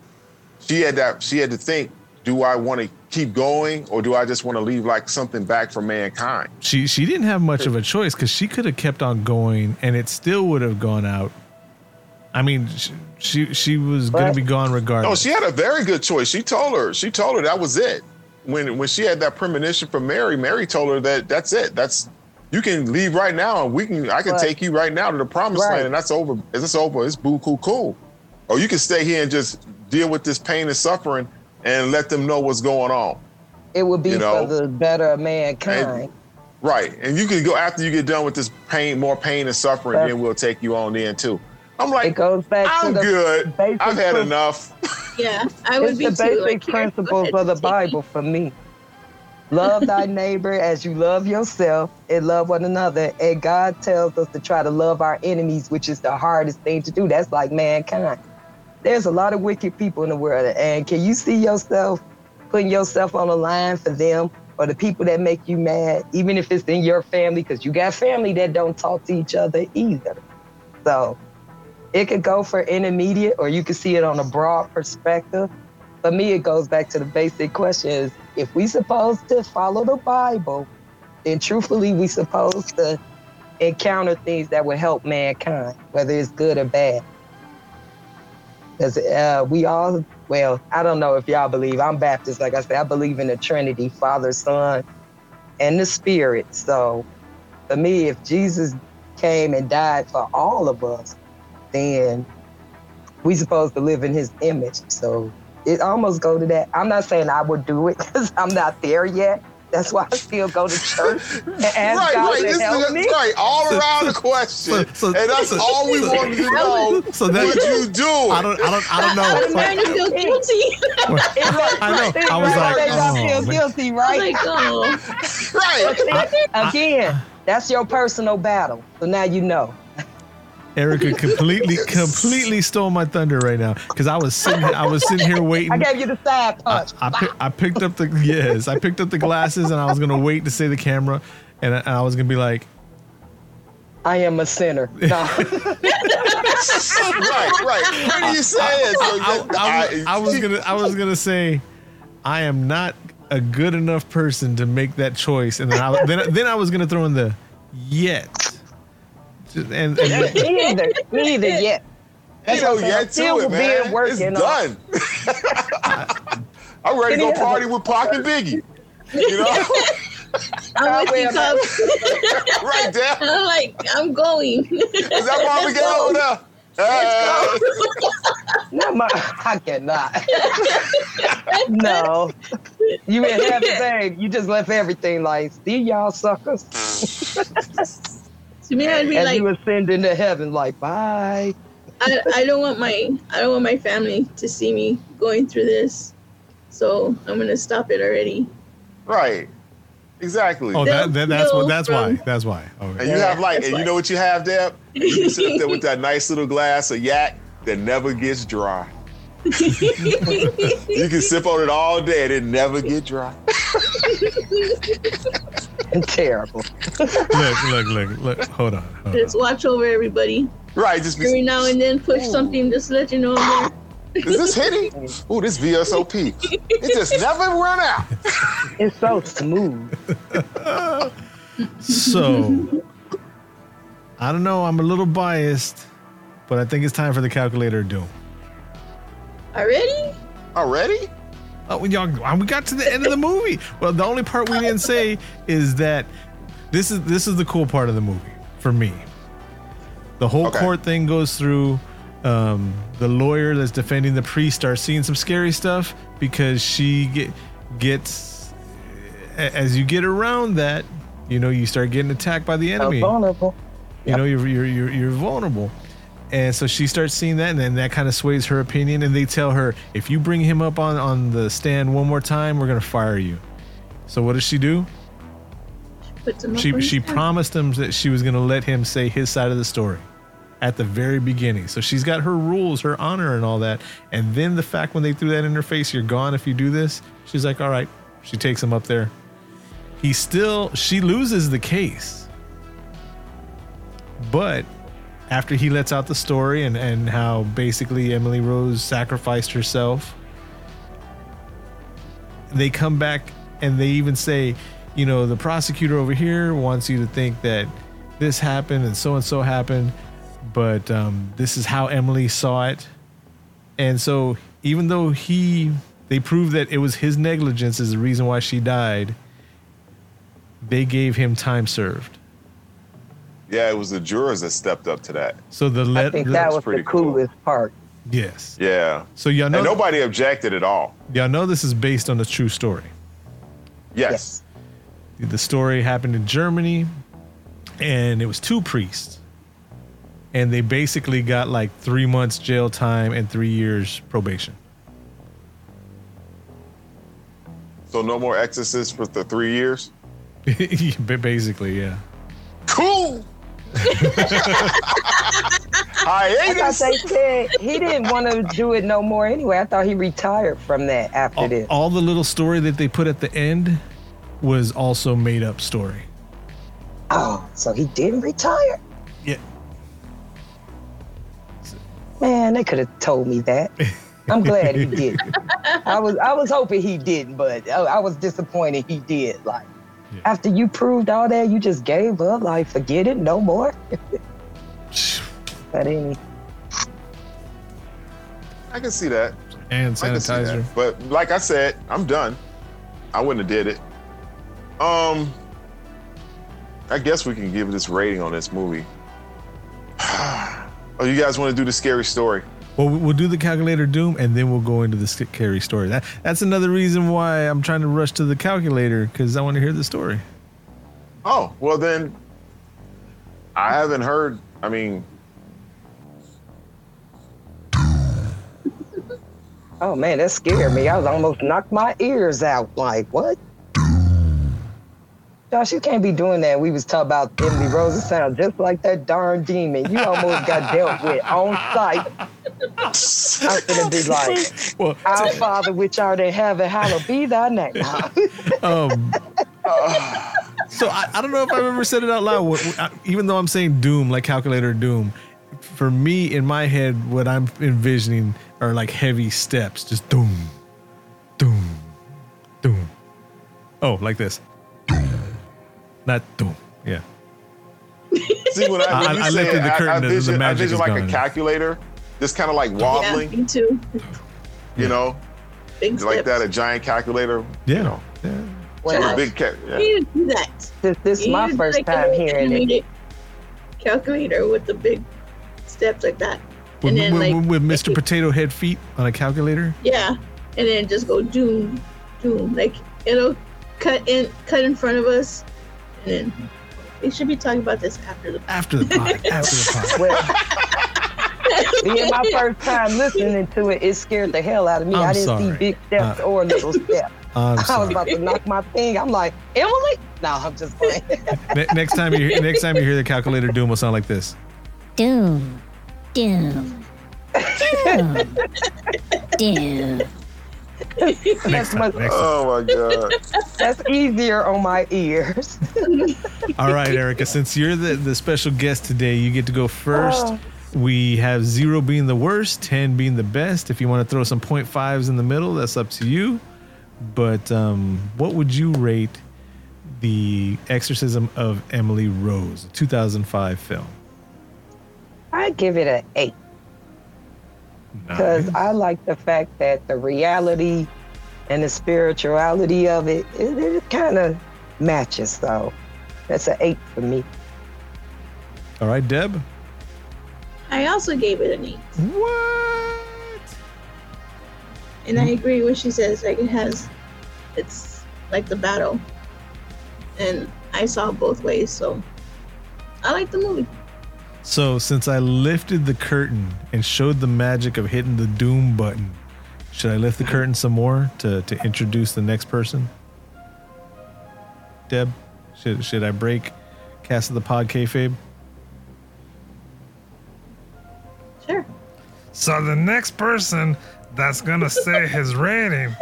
she had that she had to think do i want to keep going or do i just want to leave like something back for mankind she she didn't have much of a choice because she could have kept on going and it still would have gone out. I mean, she she, she was going to be gone regardless. no she had a very good choice she told her she told her that was it when when she had that premonition from mary mary told her that that's it that's you can leave right now and we can i can Right. take you right now to the promised Right. land and that's over it's over it's boo cool cool or you can stay here and just deal with this pain and suffering and let them know what's going on it would be you know, for the better of mankind. right and you can go after you get done with this pain more pain and suffering Right. then we'll take you on in too i'm like, it like goes back i'm to the good basic i've had prin- enough Yeah, I would it's be the too. basic Like, here, principles of the just me. Bible for me. Love thy neighbor as you love yourself and love one another. And God tells us to try to love our enemies, which is the hardest thing to do. That's like mankind. There's a lot of wicked people in the world. And can you see yourself putting yourself on the line for them or the people that make you mad, even if it's in your family? Because you got family that don't talk to each other either. So it could go for intermediate or you could see it on a broad perspective. For me, it goes back to the basic question is if we supposed to follow the Bible, then truthfully we supposed to encounter things that will help mankind, whether it's good or bad. Because uh, we all, well, I don't know if y'all believe. I'm Baptist, like I said. I believe in the Trinity, Father, Son, and the Spirit. So, for me, if Jesus came and died for all of us, then we supposed to live in His image. So it almost go to that. I'm not saying I would do it because I'm not there yet. That's why I still go to church and ask right, God right. to This help is me. right. All around the question, so- and that's so- all we so- wanted to know. So that- what you do? I don't, I don't, I don't know. I'm starting to feel guilty. I know. I was like, They don't oh, feel man. guilty, I'm right? like, oh. right. Again, that's your personal battle. So now you know. Erica completely, completely stole my thunder right now because I was sitting, I was sitting here waiting. I gave you the side punch. I, pick, I picked up the yes, I picked up the glasses and I was gonna wait to say the camera, and I, and I was gonna be like, I am a sinner. No. right, right. Where do you say it? So I, that- I was, I was gonna, I was gonna say, I am not a good enough person to make that choice, and then I, then, then I was gonna throw in the yet, Just- and, and me either. Me either yet. Ain't no yet Still to it, being man. It's working on- done. I'm ready to go party with Pac and Biggie. You know, I'm with you, well, Cubs. right there. I'm like, I'm going. Is that Marvin Gaye over there? Hey. No, my, I cannot. no. You in heaven, babe. You just left everything like, see y'all suckers. To me, I'd be and like, you ascend into heaven like, bye. I, I don't want my I don't want my family to see me going through this. So I'm gonna stop it already. Right. Exactly. oh, that, that, that's what, that's why, that's why. Oh, and Okay. you have like, That's and you know what you have, Deb? You can sit up there with that nice little glass of yak that never gets dry. You can sip on it all day and it never get dry. Terrible. Look, look, look, look. Hold on. Hold on. Just watch over everybody. Right. Just Every be, now and then push something just to let you know I'm there. is this hitting? Ooh, this VSOP. It just never run out. It's so smooth. So, I don't know. I'm a little biased, but I think it's time for the calculator of doom. Already? Already? Oh, we, y'all, we got to the end of the movie. Well, the only part we didn't say is that this is this is the cool part of the movie for me. The whole Okay. court thing goes through. Um, the lawyer that's defending the priest starts seeing some scary stuff because she get, gets as you get around that, you know, you start getting attacked by the So enemy. vulnerable. You know, you're, you're you're you're vulnerable. And so she starts seeing that, and then that kind of sways her opinion. And they tell her, if you bring him up on, on the stand one more time, we're gonna fire you. So what does she do? Puts him up She she promised him that she was gonna let him say his side of the story at the very beginning. So she's got her rules, her honor, and all that. And then the fact when they threw that in her face, you're gone if you do this. She's like, all right. She takes him up there. He still she loses the case. But after he lets out the story and, and how basically Emily Rose sacrificed herself, they come back and they even say, you know, the prosecutor over here wants you to think that this happened and so and so happened, but um, this is how Emily saw it. And so even though he, they proved that it was his negligence is the reason why she died, they gave him time served. Yeah, it was the jurors that stepped up to that. So the I think the- that was pretty the cool. coolest part. yes. Yeah. So y'all know And nobody objected at all. y'all know this is based on a true story. Yes. The story happened in Germany, and it was two priests, and they basically got like three months jail time and three years probation. So no more exorcists for the three years. Basically, yeah. Cool. I thought Hiatus. they said he didn't want to do it no more anyway. I thought he retired from that after All, this. all the little story that they put at the end was also made up story. Oh, so he didn't retire? Yeah. Man, they could have told me that. I'm glad he didn't. I was I was hoping he didn't, but I, I was disappointed he did. Like Yeah. after you proved all that, you just gave up. Like forget it, no more. but any I can see that. And I can see that. sanitizer. But like I said, I'm done. I wouldn't have did it. Um, I guess we can give this rating on this movie. oh, you guys want to do the scary story? Well, we'll do the calculator doom, and then we'll go into the scary story. That that's another reason why I'm trying to rush to the calculator because I want to hear the story. Oh, well then, I haven't heard. I mean, Oh man, that scared me. I was almost knocked my ears out. Like what? Josh, you can't be doing that. We was talking about Emily sounds just like that darn demon. You almost got dealt with on sight. I'm gonna be like, Well, Our Father which art in heaven, hallowed be thy name. um, so I, I don't know if I've ever said it out loud. Even though I'm saying doom, like calculator doom, for me in my head, what I'm envisioning are like heavy steps, just doom, doom, doom. Oh, like this. Not doom. Yeah. see when I, I- when you I lifted it, the curtain, I, the- the vision, I vision is like gone. a calculator, just kind of like Yeah, wobbling. me too. You know, Big like steps. that, a giant calculator. Yeah. You know, yeah. a big cat. You Yeah. need to do that. This, this is my first like time hearing it. Calculator with the big steps like that, With, and then with- like with Mr. Potato Head feet on a calculator. yeah, and then just go doom, doom. Like it'll cut in, cut in front of us, and then we should be talking about this after the. After the pod. After the pod. Well, being my first time listening to it, it scared the hell out of me. I'm I didn't sorry. see big steps Uh, or little steps. I'm I was about to knock my thing. I'm like, Emily? No, I'm just playing. Ne- next time you hear, next time you hear the calculator doom will sound like this. Doom. Doom. Doom. Doom. That's, much, Next time. Oh my god. that's easier on my ears. All right, Erica. Since you're the, the special guest today, you get to go first. We have zero being the worst, ten being the best. If you want to throw some point fives in the middle, that's up to you. But um, what would you rate the Exorcism of Emily Rose, 2005 film? I give it an eight because I like the fact that the reality and the spirituality of it, it, it kind of matches. So that's an eight for me. All right, Deb. I also gave it an eight, What? and I agree with what she says. Like it has, it's like the battle, and I saw both ways. So I like the movie. So since I lifted the curtain and showed the magic of hitting the doom button, should I lift the curtain some more to, to introduce the next person? Deb, should should I break cast of the pod kayfabe? Sure. So the next person that's gonna say his rating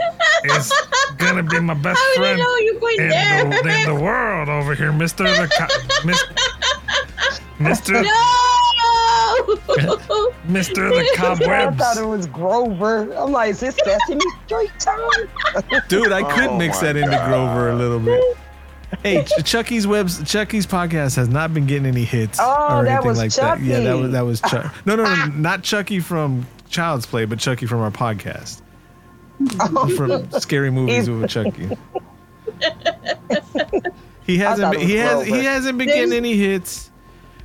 is gonna be my best How did I friend know you going in there? the, in the world over here, Mister the Co- Mis- Mister No. Mister the I Cobwebs. thought it was Grover. I'm like, is this Sesame Street time? Dude, I could Oh mix my that into God. Grover a little bit. Hey, Ch- Chucky's webs, Chucky's podcast has not been getting any hits Oh, or that anything was like that. Yeah, that Chucky. was that was Chuck. No, no, no, not Chucky from Child's Play, but Chucky from our podcast. Oh. from scary movies with Chucky. He hasn't. thought Been, was he has. He Grover. hasn't been There's- getting any hits.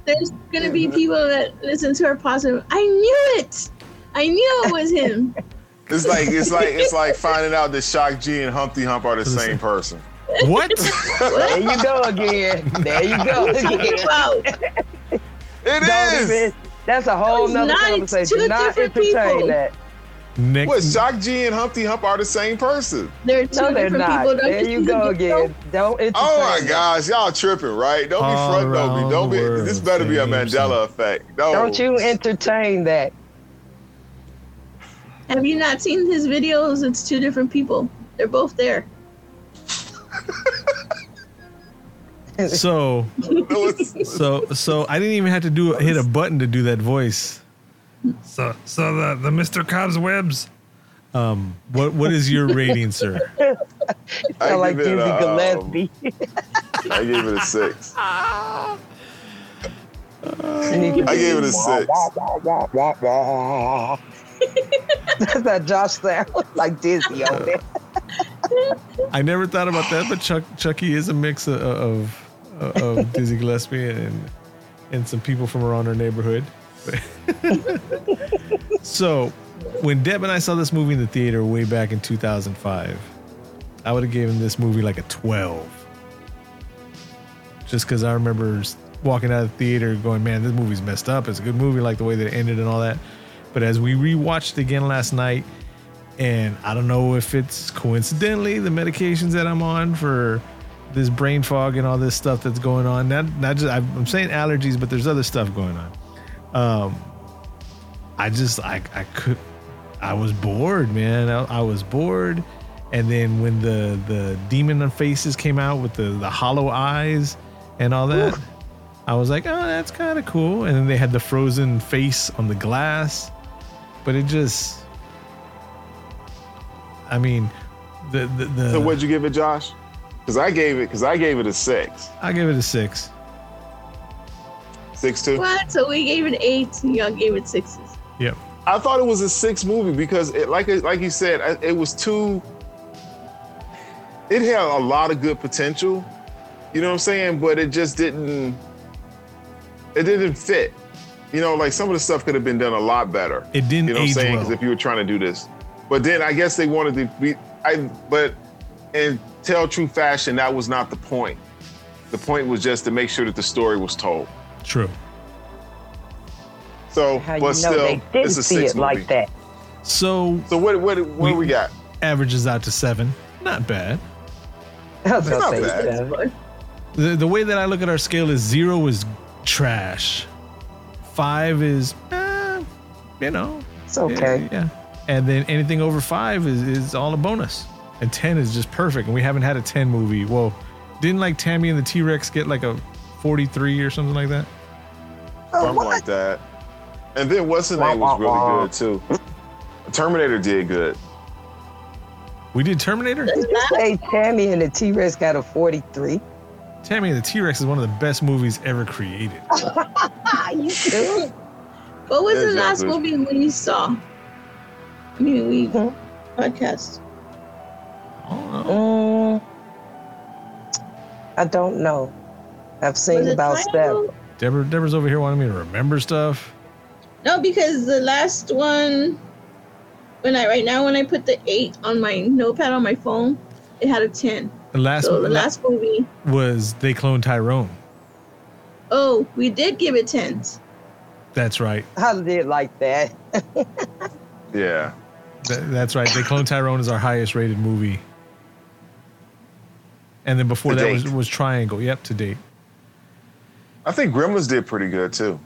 There's gonna be people that listen to our positive. I knew it. I knew it was him. It's like it's like it's like finding out that Shock G and Humpty Hump are the same person. What? there you go again. There you go again. Wow. It Don't is. that's a whole It's nother conversation. two Do not different entertain people. that. Next, What Shock G and Humpty Hump are the same person. They're two No, they're different not. people. Don't There you go again. Don't entertain Oh my that. gosh, y'all tripping, right? Don't be front don't be. Don't be. world, This better be a Mandela effect. No. Don't you entertain that. Have you not seen his videos? It's two different people. They're both there. so so so I didn't even have to do hit a button to do that voice. So so the the Mister Cobwebs. Um, what what is your rating, sir? I Sound like give it Dizzy a, um, Gillespie. I gave it a six. You I gave it a six. Does that Josh sound like Disney over there? I never thought about that, but Chuck Chucky is a mix of of, of Dizzy Gillespie and and some people from around our neighborhood. so, when Deb and I saw this movie in the theater way back in 2005, I would have given this movie like a 12. Just because I remember walking out of the theater going, man, this movie's messed up. It's a good movie, like the way that it ended and all that. But as we rewatched again last night, and I don't know if it's coincidentally the medications that I'm on for this brain fog and all this stuff that's going on. Not not just I'm saying allergies, but there's other stuff going on. Um, I just I I could I was bored, man. I, I was bored, and then when the the demon faces came out with the the hollow eyes and all that, I was like, oh, that's kind of cool. And then they had the frozen face on the glass, but it just. I mean, the the, the So what'd you give it, Josh? Because I gave it because I gave it a six. I gave it a six. Six two. What? So we gave it eight, and y'all gave it sixes. Yep. I thought it was a six movie because it, like like you said, it was too. It had a lot of good potential, you know what I'm saying, but it just didn't. It didn't fit. You know, like some of the stuff could have been done a lot better. It didn't You know what I'm age saying? well. 'Cause if you were trying to do this, but then I guess they wanted to be. I but in tell true fashion, that was not the point. The point was just to make sure that the story was told. True. So, How you but know still, they didn't it's a see six it like movie. that? So So what what what do we got? averages out to seven. Not bad. I was gonna not bad. seven. The the way that I look at our scale is zero is trash. Five is eh, you know. It's okay. Yeah. And then anything over five is, is all a bonus. And ten is just perfect. And we haven't had a ten movie. Whoa. didn't like Tammy and the T Rex get like a forty three or something like that? Oh, something what? like that. And then what's the name was wah, wah. really good too. Terminator did good. We did Terminator? Did you say Tammy and the T Rex got a 43? Tammy and the T Rex is one of the best movies ever created. you too? What was the last Exactly. movie we saw? I mean, we podcast. Mm, I don't know. I've seen about Triangle? seven. Deborah Deborah's over here wanting me to remember stuff. No, because the last one, when I right now when I put the eight on my notepad on my phone, it had a ten. The last so the last movie, was They Cloned Tyrone. oh, we did give it tens. That's right. I did like that. Yeah. Th- that's right. They Clone Tyrone is our highest rated movie. And then before To that was, date. was Triangle. Yep, to date. I think Gremlins did pretty good too.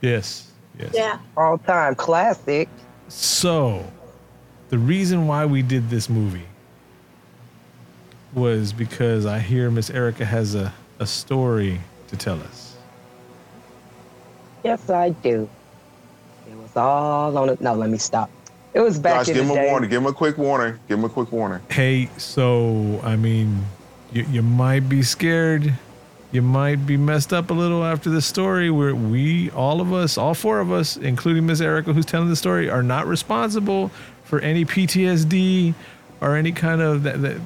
Yes. Yes. Yeah. All time classic. So, the reason why we did this movie was because I hear Miss Erica has a, a story to tell us. Yes, I do. It was all on it. No, let me stop. It was back Josh, in give the him a day. warning. Give him a quick warning. Give him a quick warning. Hey, so, I mean, you, you might be scared. You might be messed up a little after the story where we, all of us, all four of us, including Miss Erica who's telling the story, are not responsible for any PTSD or any kind of that, that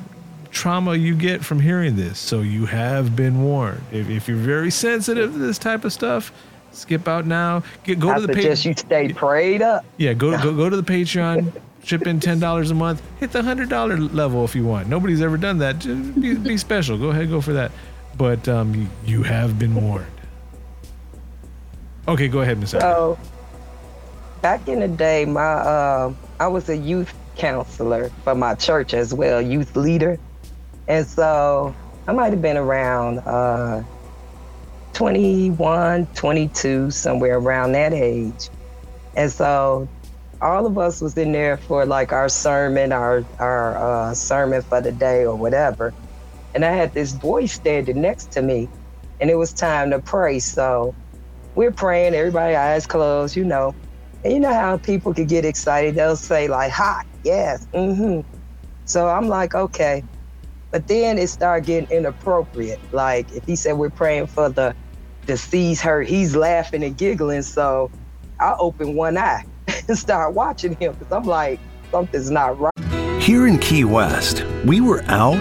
trauma you get from hearing this. So you have been warned. If, if you're very sensitive to this type of stuff, skip out now. Get go I to the page. you stay prayed up. Yeah, go go go to the Patreon. Chip in ten dollars a month. Hit the hundred dollar level if you want. Nobody's ever done that. Just be, be special. Go ahead, go for that. But um, you, you have been warned. Okay, go ahead, Miss. So, back in the day, my uh, I was a youth counselor for my church as well, youth leader, and so I might have been around uh, 21, 22, somewhere around that age, and so all of us was in there for like our sermon, our our uh, sermon for the day or whatever, and I had this boy standing next to me, and it was time to pray, so we're praying, everybody eyes closed, you know. And you know how people could get excited, they'll say like hot, yes, mm-hmm. So I'm like, okay. But then it started getting inappropriate. Like if he said we're praying for the deceased hurt, he's laughing and giggling. So I opened one eye. and start watching him because I'm like, something's not right. Here in Key West, we were out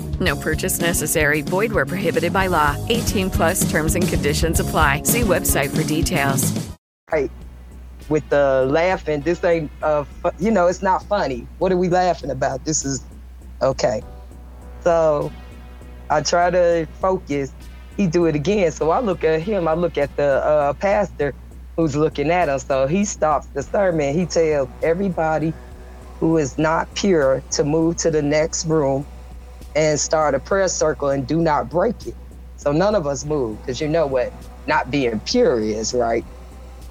No purchase necessary. Void where prohibited by law. 18 plus terms and conditions apply. See website for details. Right. With the laughing, this ain't, uh, you know, it's not funny. What are we laughing about? This is okay. So I try to focus. He do it again. So I look at him. I look at the uh, pastor who's looking at him. So he stops the sermon. He tells everybody who is not pure to move to the next room and start a prayer circle and do not break it. So none of us move because you know what not being pure is, right?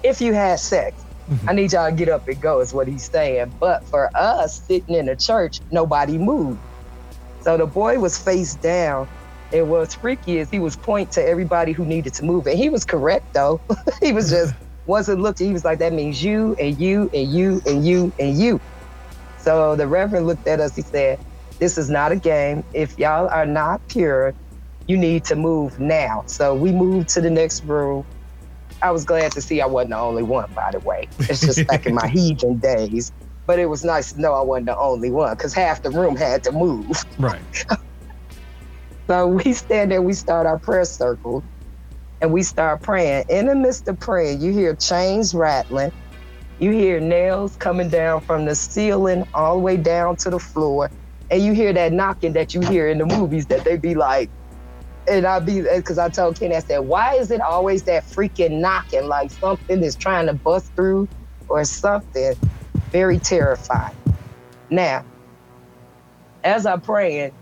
If you had sex, mm-hmm. I need y'all to get up and go, is what he's saying. But for us sitting in the church, nobody moved. So the boy was face down. And what's freaky is he was pointing to everybody who needed to move. And he was correct though. he was just wasn't looking. He was like, that means you and you and you and you and you. So the Reverend looked at us, he said, This is not a game. If y'all are not pure, you need to move now. So we moved to the next room. I was glad to see I wasn't the only one, by the way. It's just back in my heathen days. But it was nice to know I wasn't the only one because half the room had to move. Right. So we stand there, we start our prayer circle, and we start praying. In the midst of praying, you hear chains rattling, you hear nails coming down from the ceiling all the way down to the floor, and you hear that knocking that you hear in the movies that they be like, and I be because I told Kenny, I said, why is it always that freaking knocking like something is trying to bust through or something? Very terrifying. Now, as I'm praying,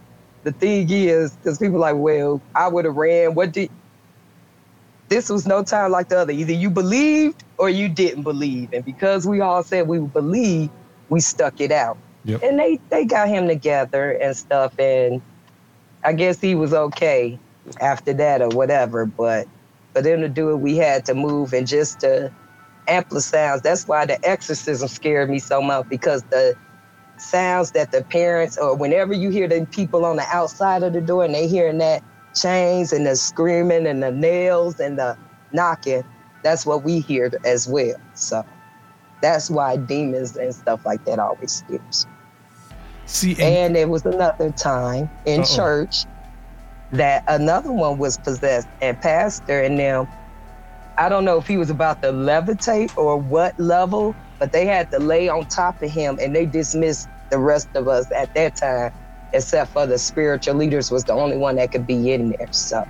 the thing is, because people like, well, I would have ran. What did this was no time like the other. Either you believed or you didn't believe. And because we all said we believe, we stuck it out. Yep. And they, they got him together and stuff. And I guess he was okay after that or whatever. But for them to do it, we had to move and just to amplify sounds. That's why the exorcism scared me so much because the sounds that the parents or whenever you hear the people on the outside of the door and they hearing that chains and the screaming and the nails and the knocking, that's what we hear as well. So that's why demons and stuff like that always scares. See, and, there was another time in Uh-oh. church that another one was possessed and pastor and them I don't know if he was about to levitate or what level, but they had to lay on top of him and they dismissed the rest of us at that time, except for the spiritual leaders was the only one that could be in there. So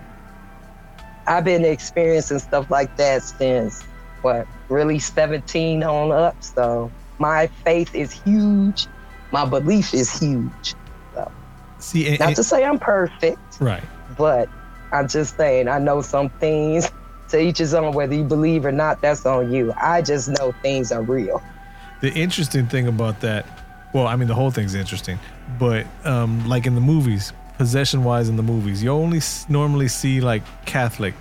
I've been experiencing stuff like that since what, really 17 on up. So my faith is huge. My belief is huge. So See, and- not and- to say I'm perfect, right. but I'm just saying I know some things. To each his own, whether you believe or not, that's on you. I just know things are real. The interesting thing about that, well, I mean, the whole thing's interesting, but um, like in the movies, possession wise in the movies, you only s- normally see like Catholic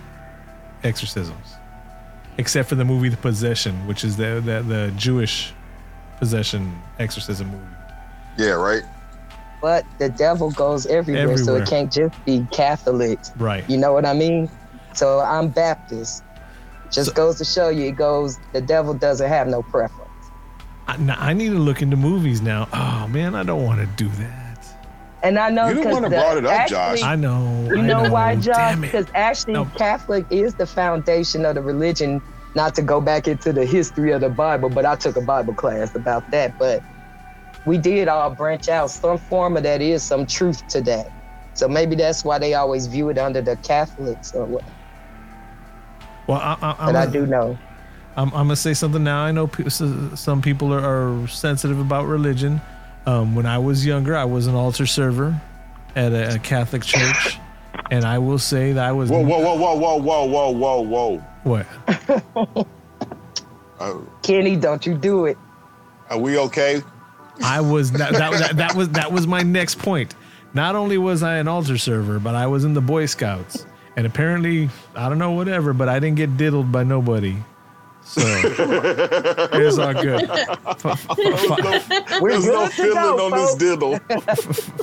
exorcisms, except for the movie The Possession, which is the the, the Jewish possession exorcism movie. Yeah, right. But the devil goes everywhere, so it can't just be Catholics. Right. You know what I mean? So I'm Baptist. Just goes to show you, it goes, the devil doesn't have no preference. I, now, I need to look into movies now. Oh man, I don't want to do that. And I know You the 'cause one that the- brought it up, actually- Josh. I know. You I know, why. Josh? Because actually, Catholic is the foundation of the religion. Not to go back into the history of the Bible, but I took a Bible class about that. But we did all branch out. Some form of that is some truth to that. So maybe that's why they always view it under the Catholics or what. Well, I, I, I'm But I a- do know. I'm, I'm gonna say something now. I know pe- some people are, are sensitive about religion. Um, when I was younger, I was an altar server at a, a Catholic church, and I will say that I was. Whoa, whoa, whoa, whoa, whoa, whoa, whoa, whoa, whoa. What? Uh, Kenny, don't you do it. are we okay? I was that, that, that, that was that was my next point. Not only was I an altar server, but I was in the Boy Scouts, and apparently I don't know whatever, but I didn't get diddled by nobody. So it's all good. There's good no to fiddling go, on this diddle.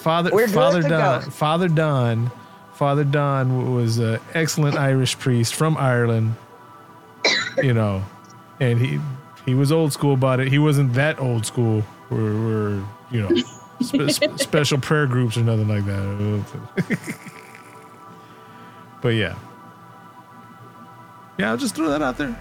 Father We're Father to Don go. Father Don Father Don was an excellent Irish priest from Ireland. You know, and he he was old school about it. He wasn't that old school where, where you know spe- spe- special prayer groups or nothing like that. but yeah, yeah. I'll just throw that out there.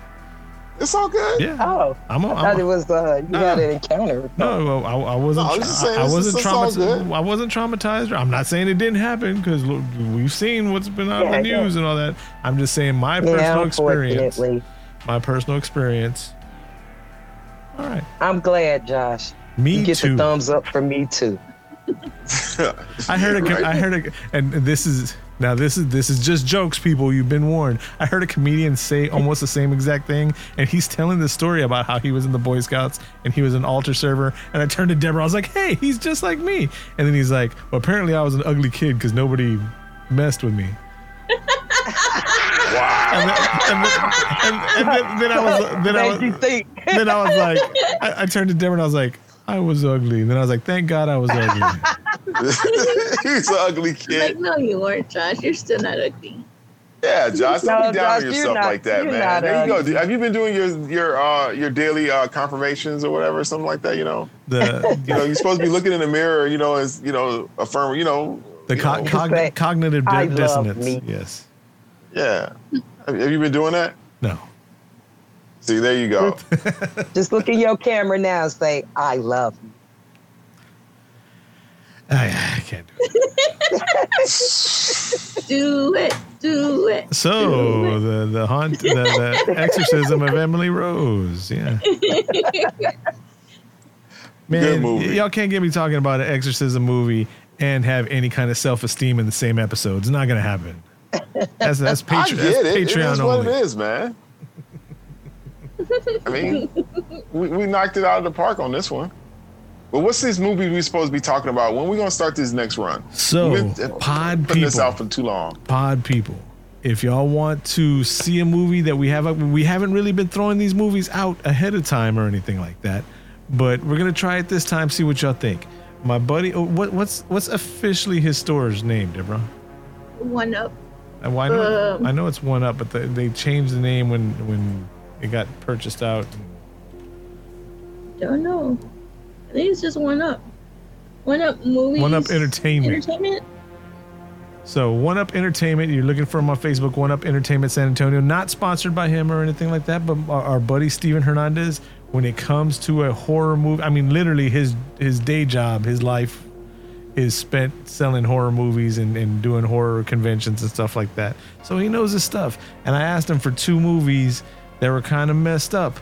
It's all good. Yeah, Oh, I'm. A, I I'm thought a- it was uh, you No, had an encounter. no, well, I, I wasn't. No, I was tra- saying, I, I wasn't traumatized. I wasn't traumatized. I'm not saying it didn't happen because we've seen what's been on Yeah, the yeah. news and all that. I'm just saying my Yeah, personal experience. My personal experience. All right, I'm glad, Josh. Me you get too. the thumbs up for me too. I heard a. Right. I heard a. And this is now. This is this is just jokes, people. You've been warned. I heard a comedian say almost the same exact thing, and he's telling the story about how he was in the Boy Scouts and he was an altar server. And I turned to Deborah. I was like, "Hey, he's just like me." And then he's like, "Well, apparently I was an ugly kid because nobody messed with me." Wow. And then, and then, and, and then, then I was then I was Made you think. then I was like, I, I turned to Deborah and I was like, "I was ugly." And then I was like, "Thank God I was ugly." He's an ugly Like, kid. no, you weren't, Josh. You're still not ugly. Yeah, Josh, don't No, be down on Josh, you're yourself not- like that, man. There you go. ugly. Have you been doing your your uh, your daily uh, confirmations or whatever, something like that? You know, The you know, you're supposed to be looking in the mirror, you know, as you know, affirm, you know, The you co- know, cog- Respect. cognitive I di- love dissonance. me. Yes. yeah. Have have you been doing that? No. See, there you go. Just look in your camera now and say, I love you. Oh, I, I can't do it. Do it. Do it. do So it. the the haunt the, the exorcism of Emily Rose. Yeah. Man, Good movie. y'all can't get me talking about an exorcism movie and have any kind of self esteem in the same episode. It's not gonna happen. That's that's, I Patreon. get that's it. It Patreon is what only. it is, man. I mean, we, we knocked it out of the park on this one. But what's this movie we supposed to be talking about? When we gonna start this next run? So, We've been pod putting this people. out for too long. pod people if y'all want to see a movie that we have we haven't really been throwing these movies out ahead of time or anything like that but we're gonna try it this time see what y'all think my buddy oh, what, what's what's officially his store's name deborah One up. Uh, well, I, know, Um. I know it's one up but the, they changed the name when when it got purchased out Don't know. I think it's just one up. One up movies. One Up Entertainment. Entertainment. So One Up Entertainment, you're looking for him on Facebook. One Up Entertainment San Antonio, not sponsored by him or anything like that, but our, buddy Steven Hernandez. When it comes to a horror movie, I mean, literally his his day job, his life is spent selling horror movies and, and doing horror conventions and stuff like that. So he knows his stuff. And I asked him for two movies that were kind of messed up,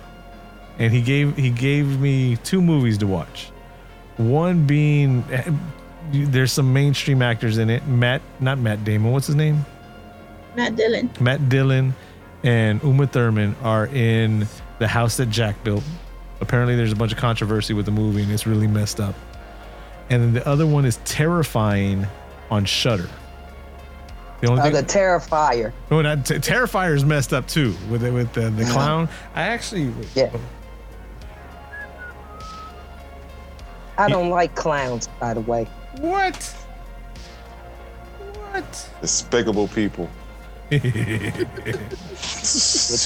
and he gave he gave me two movies to watch. One being eh, there's some mainstream actors in it. Matt, not Matt Damon. What's his name? Matt Dillon. Matt Dillon and Uma Thurman are in the house that Jack built. Apparently, there's a bunch of controversy with the movie, and it's really messed up. And then the other one is Terrifying on Shudder. The only Uh, thing, the Terrifier. oh, that T- Terrifier is messed up too with it with the, the clown. I actually, Yeah. I don't like clowns, by the way. what? What? Despicable people. With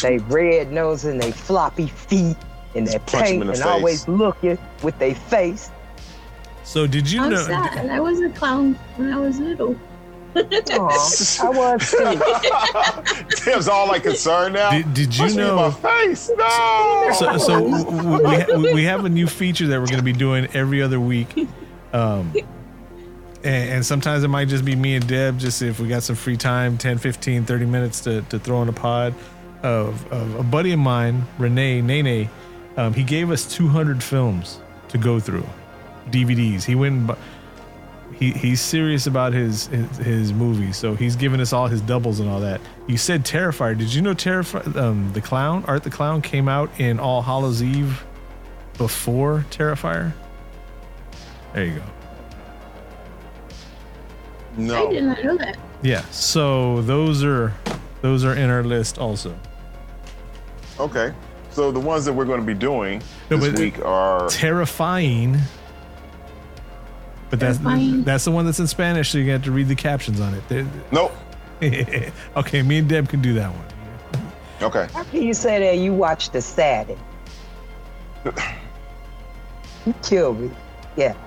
their red nose and their floppy feet and their paint the and face. always looking with their face. So did you I'm know? sad. I was a clown when I was little. Aw, I was too. Tim's all like concerned now. Did, did you Punch me in know? my face? No. so, so w- w- we, ha- we have a new feature that we're going to be doing every other week um, and, and sometimes it might just be me and deb just if we got some free time 10 15 30 minutes to, to throw in a pod of, of a buddy of mine, Renee Nene. Um, he gave us 200 films to go through, DVDs. He went. And, bu- he he's serious about his, his his movies, so he's giving us all his doubles and all that. You said Terrifier. Did you know Terrifier? Um, the clown, Art the Clown, came out in All Hallows Eve before Terrifier. There you go. No, I did not know that. Yeah. So those are those are in our list also. Okay. So the ones that we're going to be doing No, this but- week are Terrifying. But that's Terrifying. that's the one that's in Spanish, so you have to read the captions on it. They're- nope. okay, me and Deb can do that one. Okay. How can you say that you watched the Saturday? You killed me. Yeah.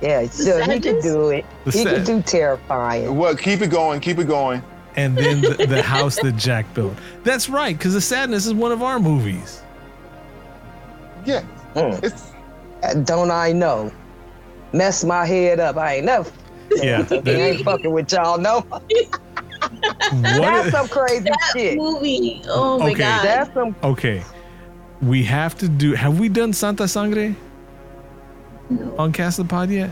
Yeah, so he could do it. The he sad- could do terrifying. Well, keep it going. Keep it going. And then the, the house that Jack built. That's right, because the sadness is one of our movies. Yeah. Mm. It's Uh, Don't I know? Mess my head up. I ain't never. Yeah. I ain't fucking with y'all. No. That's some crazy That shit. movie. Oh my Okay. god. That's some. Okay. We have to do have we done Santa Sangre No. on Cast the Pod yet?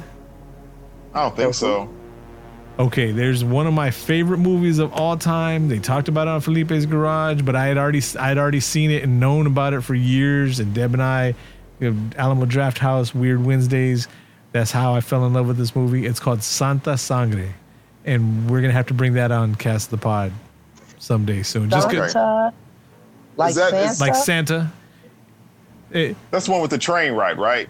I don't think so. Okay, there's one of my favorite movies of all time. They talked about it on Felipe's Garage, but I had already I had already seen it and known about it for years. And Deb and I, you know, Alamo Drafthouse, Weird Wednesdays. That's how I fell in love with this movie. It's called Santa Sangre, and we're gonna have to bring that on Cast the Pod someday soon. Just Okay. good, Santa, like Is that- Santa. like Santa. Eh, That's the one with the train ride, right?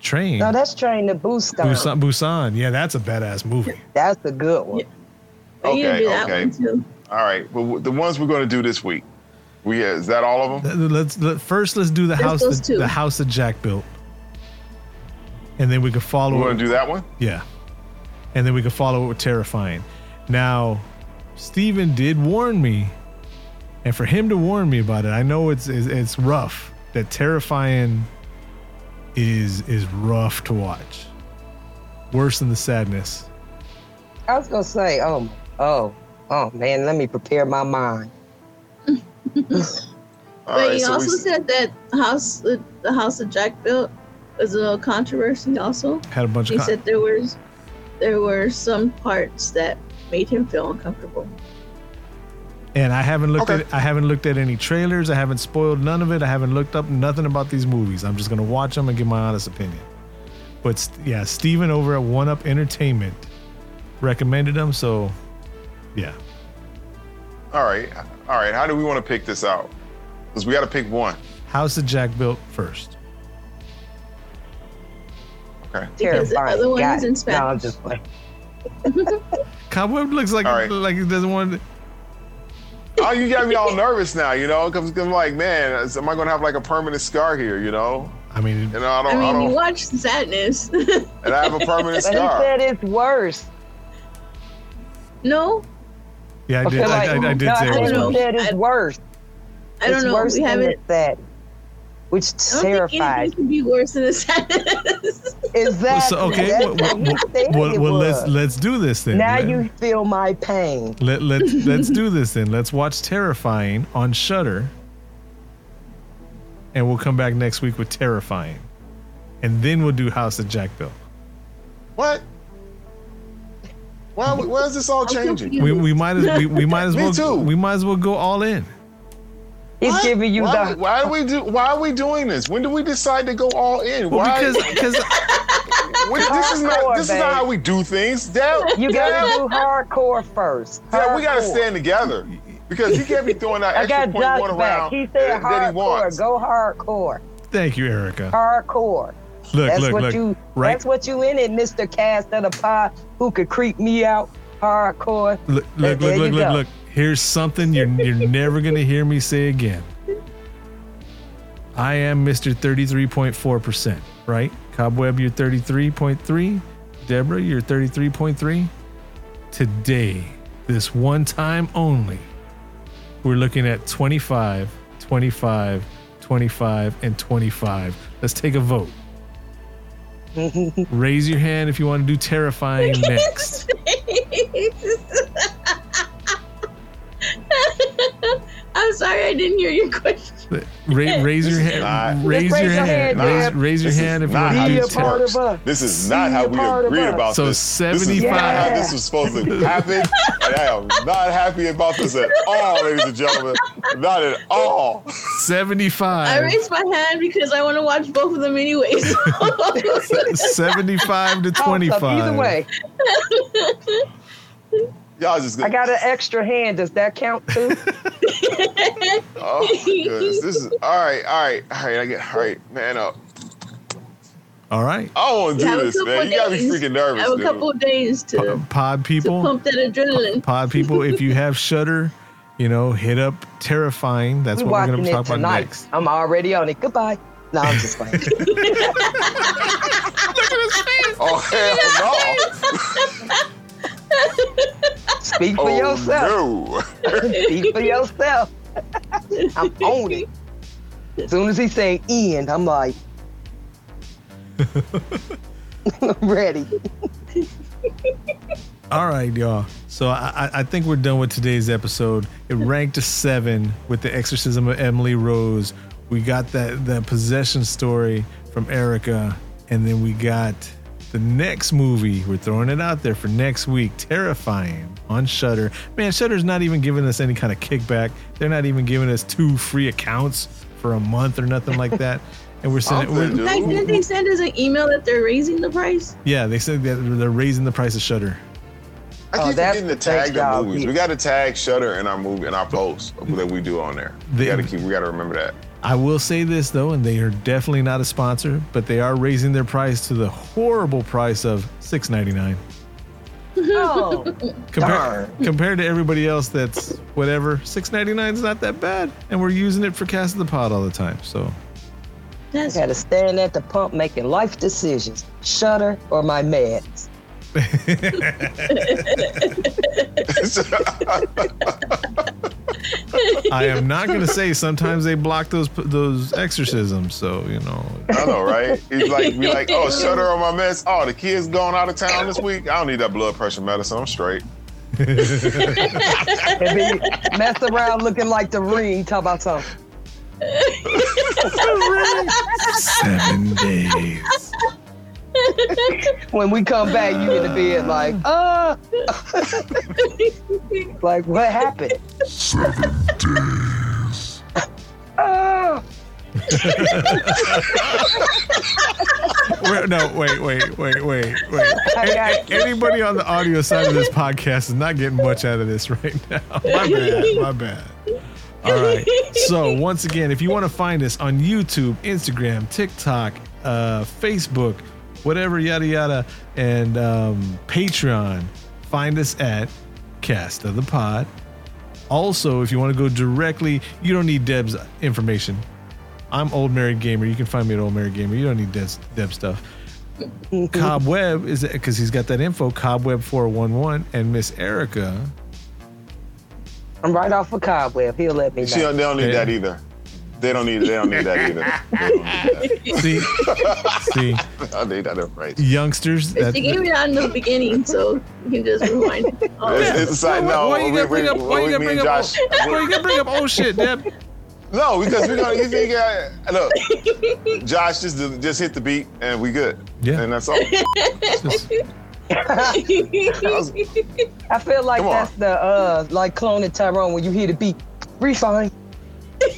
train. no, that's Train to Busan. Busan, Busan. Yeah, that's a badass movie. That's a good one. I need to Okay, okay. one too. All right. Well, the ones we're going to do this week. We uh, is that all of them? Let's let, first let's do the Let's house those that, the house that Jack built, and then we could follow. We're it- going to do that one. Yeah, and then we could follow it with terrifying. Now, Steven did warn me, and for him to warn me about it, I know it's it's, it's rough. That terrifying is is rough to watch. Worse than the sadness. I was gonna say, oh, oh, oh, man, let me prepare my mind. But right. he So also we, said that house, the, the house that Jack built, was a little controversy. Also, Had a bunch he of. Con- said there was there were some parts that made him feel uncomfortable. And I haven't looked Okay. at I haven't looked at any trailers. I haven't spoiled none of it. I haven't looked up nothing about these movies. I'm just gonna watch them and give my honest opinion. But yeah, Steven over at One Up Entertainment recommended them. So yeah, all right. All right. How do we want to pick this out? Because we got to pick one. House that Jack built first. Okay. Because the other one Got is in Spanish. No, I'm just playing. Cobweb looks like All right. like he doesn't want. Oh, you got me all nervous now. You know, because I'm like, man, is- am I going to have like a permanent scar here? You know, I mean, you know, I I don't, I, mean, you don't, watched Sadness. and I have a permanent But he scar. said it's worse. no, yeah, I Okay, did. like, I, I, I did no, say it was don't worse. Said it's I- worse. I don't it's know. Worse We than haven't. the Saturday, which I don't think terrifies. anything can be worse than a Sadness. Exactly. So okay, That's well, what well, well, well, let's let's do this then. Now Let- you feel my pain. Let let's let's do this then. Let's watch Terrifying on Shudder, and we'll come back next week with Terrifying, and then we'll do House of Jack built. What? Why, why is this all changing? We, we might as we, we might as Me well too. we might as well go all in. He's What? giving you why, the. why do we do? Why are we doing this? When do we decide to go all in? Well, why? because because When- this is not. Hardcore, This is not how we do things. Dad, You gotta do hardcore first. Dad, we gotta stand together because he can't be throwing that I extra got point one back. around He said that, that he hardcore. wants. Go hardcore. thank you, Erica. Hardcore. Look that's look what look. you. right That's what you in it, Mister Cast of the Pod, who could creep me out. Hardcore. look look there look you look go. look. Here's something you're you're never gonna hear me say again. I am Mr. 33.4%, right? Cobweb, you're 33.3. Deborah, you're 33.3. Today, this one time only, we're looking at 25, 25, 25, and 25. Let's take a vote. Raise your hand if you want to do terrifying next. sorry, I didn't hear your question. Ra- raise your hand. not- raise, your raise your hand. hand, Raise, raise your This hand if you not want to Be do part of us. This is Be not how we part agreed about So this. This is not how this was supposed to happen. And I am not happy about this at all, ladies and gentlemen. Not at all. 75. I 75. raised my hand because I want to watch both of them anyways. 75 to Toss up 25. Either way, Y'all just I got an extra hand. Does that count too? Oh my goodness. This is all right, all right, all right. I get all right, man up. All right. I don't want to do a this, couple man. You gotta be freaking nervous, I have a dude. couple of days to, P- Pod to people. pump that adrenaline. Pod people, if you have Shudder, you know, hit up Terrifying. That's We're what we're going watching to it talk about next. I'm already on it. Goodbye. No, I'm just playing. Oh hell no! Speak for Oh yourself. no! Speak for yourself. I'm on it. As soon as he say end, I'm like, I'm ready. All right, y'all. So I, I- I think we're done with today's episode. It ranked a seven with the exorcism of Emily Rose. We got that that possession story from Erica, and then we got the next movie. We're throwing it out there for next week. Terrifying on Shudder. Man, Shudder's not even giving us any kind of kickback. They're not even giving us two free accounts for a month or nothing like that. And we're sending. We're- dude. Like, didn't they send us an email that they're raising the price? yeah, they said that they're raising the price of Shudder. I Oh, keep that's forgetting to tag the y'all. movies. We got to tag Shudder in our movie in our posts that we do on there. They- we got to keep. We got to remember that. I will say this though, and they are definitely not a sponsor, but they are raising their price to the horrible price of six ninety nine. Oh, Compare, Darn. compared to everybody else, that's whatever. Six ninety nine is not that bad, and we're using it for Cast of the Pod all the time. So I That's gotta stand at the pump making life decisions. Shudder or my meds. I am not going to say sometimes they block those those exorcisms. So you know, I know, right? He's like, be like, oh, Shudder on my mess. Oh, the kid's going out of town this week. I don't need that blood pressure medicine. I'm straight. And then mess around looking like the ring. Talk about something. seven days. When we come back, you in the bed like, uh like what happened? Seven Uh, Wait, no, wait, wait, wait, wait, wait. I got you. Anybody on the audio side of this podcast is not getting much out of this right now. My bad, my bad. All right. So once again, if you want to find us on YouTube, Instagram, TikTok, uh, Facebook, whatever, yada yada, and um, Patreon, find us at Cast of the Pod. Also, if you want to go directly, you don't need Deb's information. I'm Old Married Gamer. You can find me at Old Married Gamer. You don't need Deb's, Deb stuff. Cobweb is because he's got that info. Cobweb four one one and Miss Erica. I'm right off a cobweb. He'll let me She know. don't, they don't need Yeah. that either. They don't need. They don't need that either. They don't need See, see, that. I need that information. youngsters. But That, she gave me that in the beginning, so you can just rewind it. Oh, It's, it's a side. No, why you we- gotta bring up? Why we- you gotta bring and up? Josh- Why you gotta bring up? Oh shit, Deb. No, because we're gonna. You think, uh, look, Josh, just just hit the beat and we good. Yeah. and that's all. Just- I feel like Come on. that's the uh like cloning Tyrone when you hear the beat. Refine.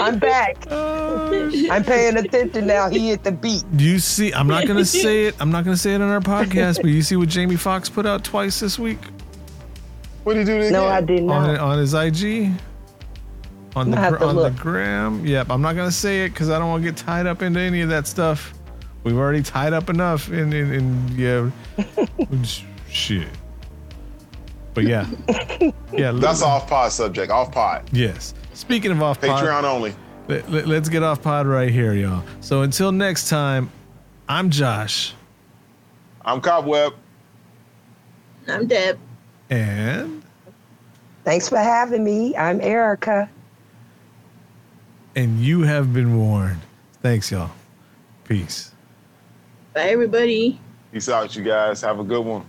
I'm back. I'm paying attention now. He hit the beat. Do You see, I'm not gonna say it. I'm not gonna say it on our podcast, but you see what Jamie Foxx put out twice this week What did you do again? No, I did not. on his IG, on the I'm gonna have gr- to on the gram. Yep, I'm not gonna say it because I don't want to get tied up into any of that stuff. We've already tied up enough in in, in yeah, shit. But yeah, yeah. That's let- off pod subject. Off pod. Yes. Speaking of off pod, Patreon only. let, let, let's get off pod right here, y'all. So until next time, I'm Josh, I'm Cobweb. I'm Deb. and Thanks for having me. I'm Erica. and you have been warned. Thanks, y'all. Peace. Bye, everybody. Peace out, you guys. Have a good one.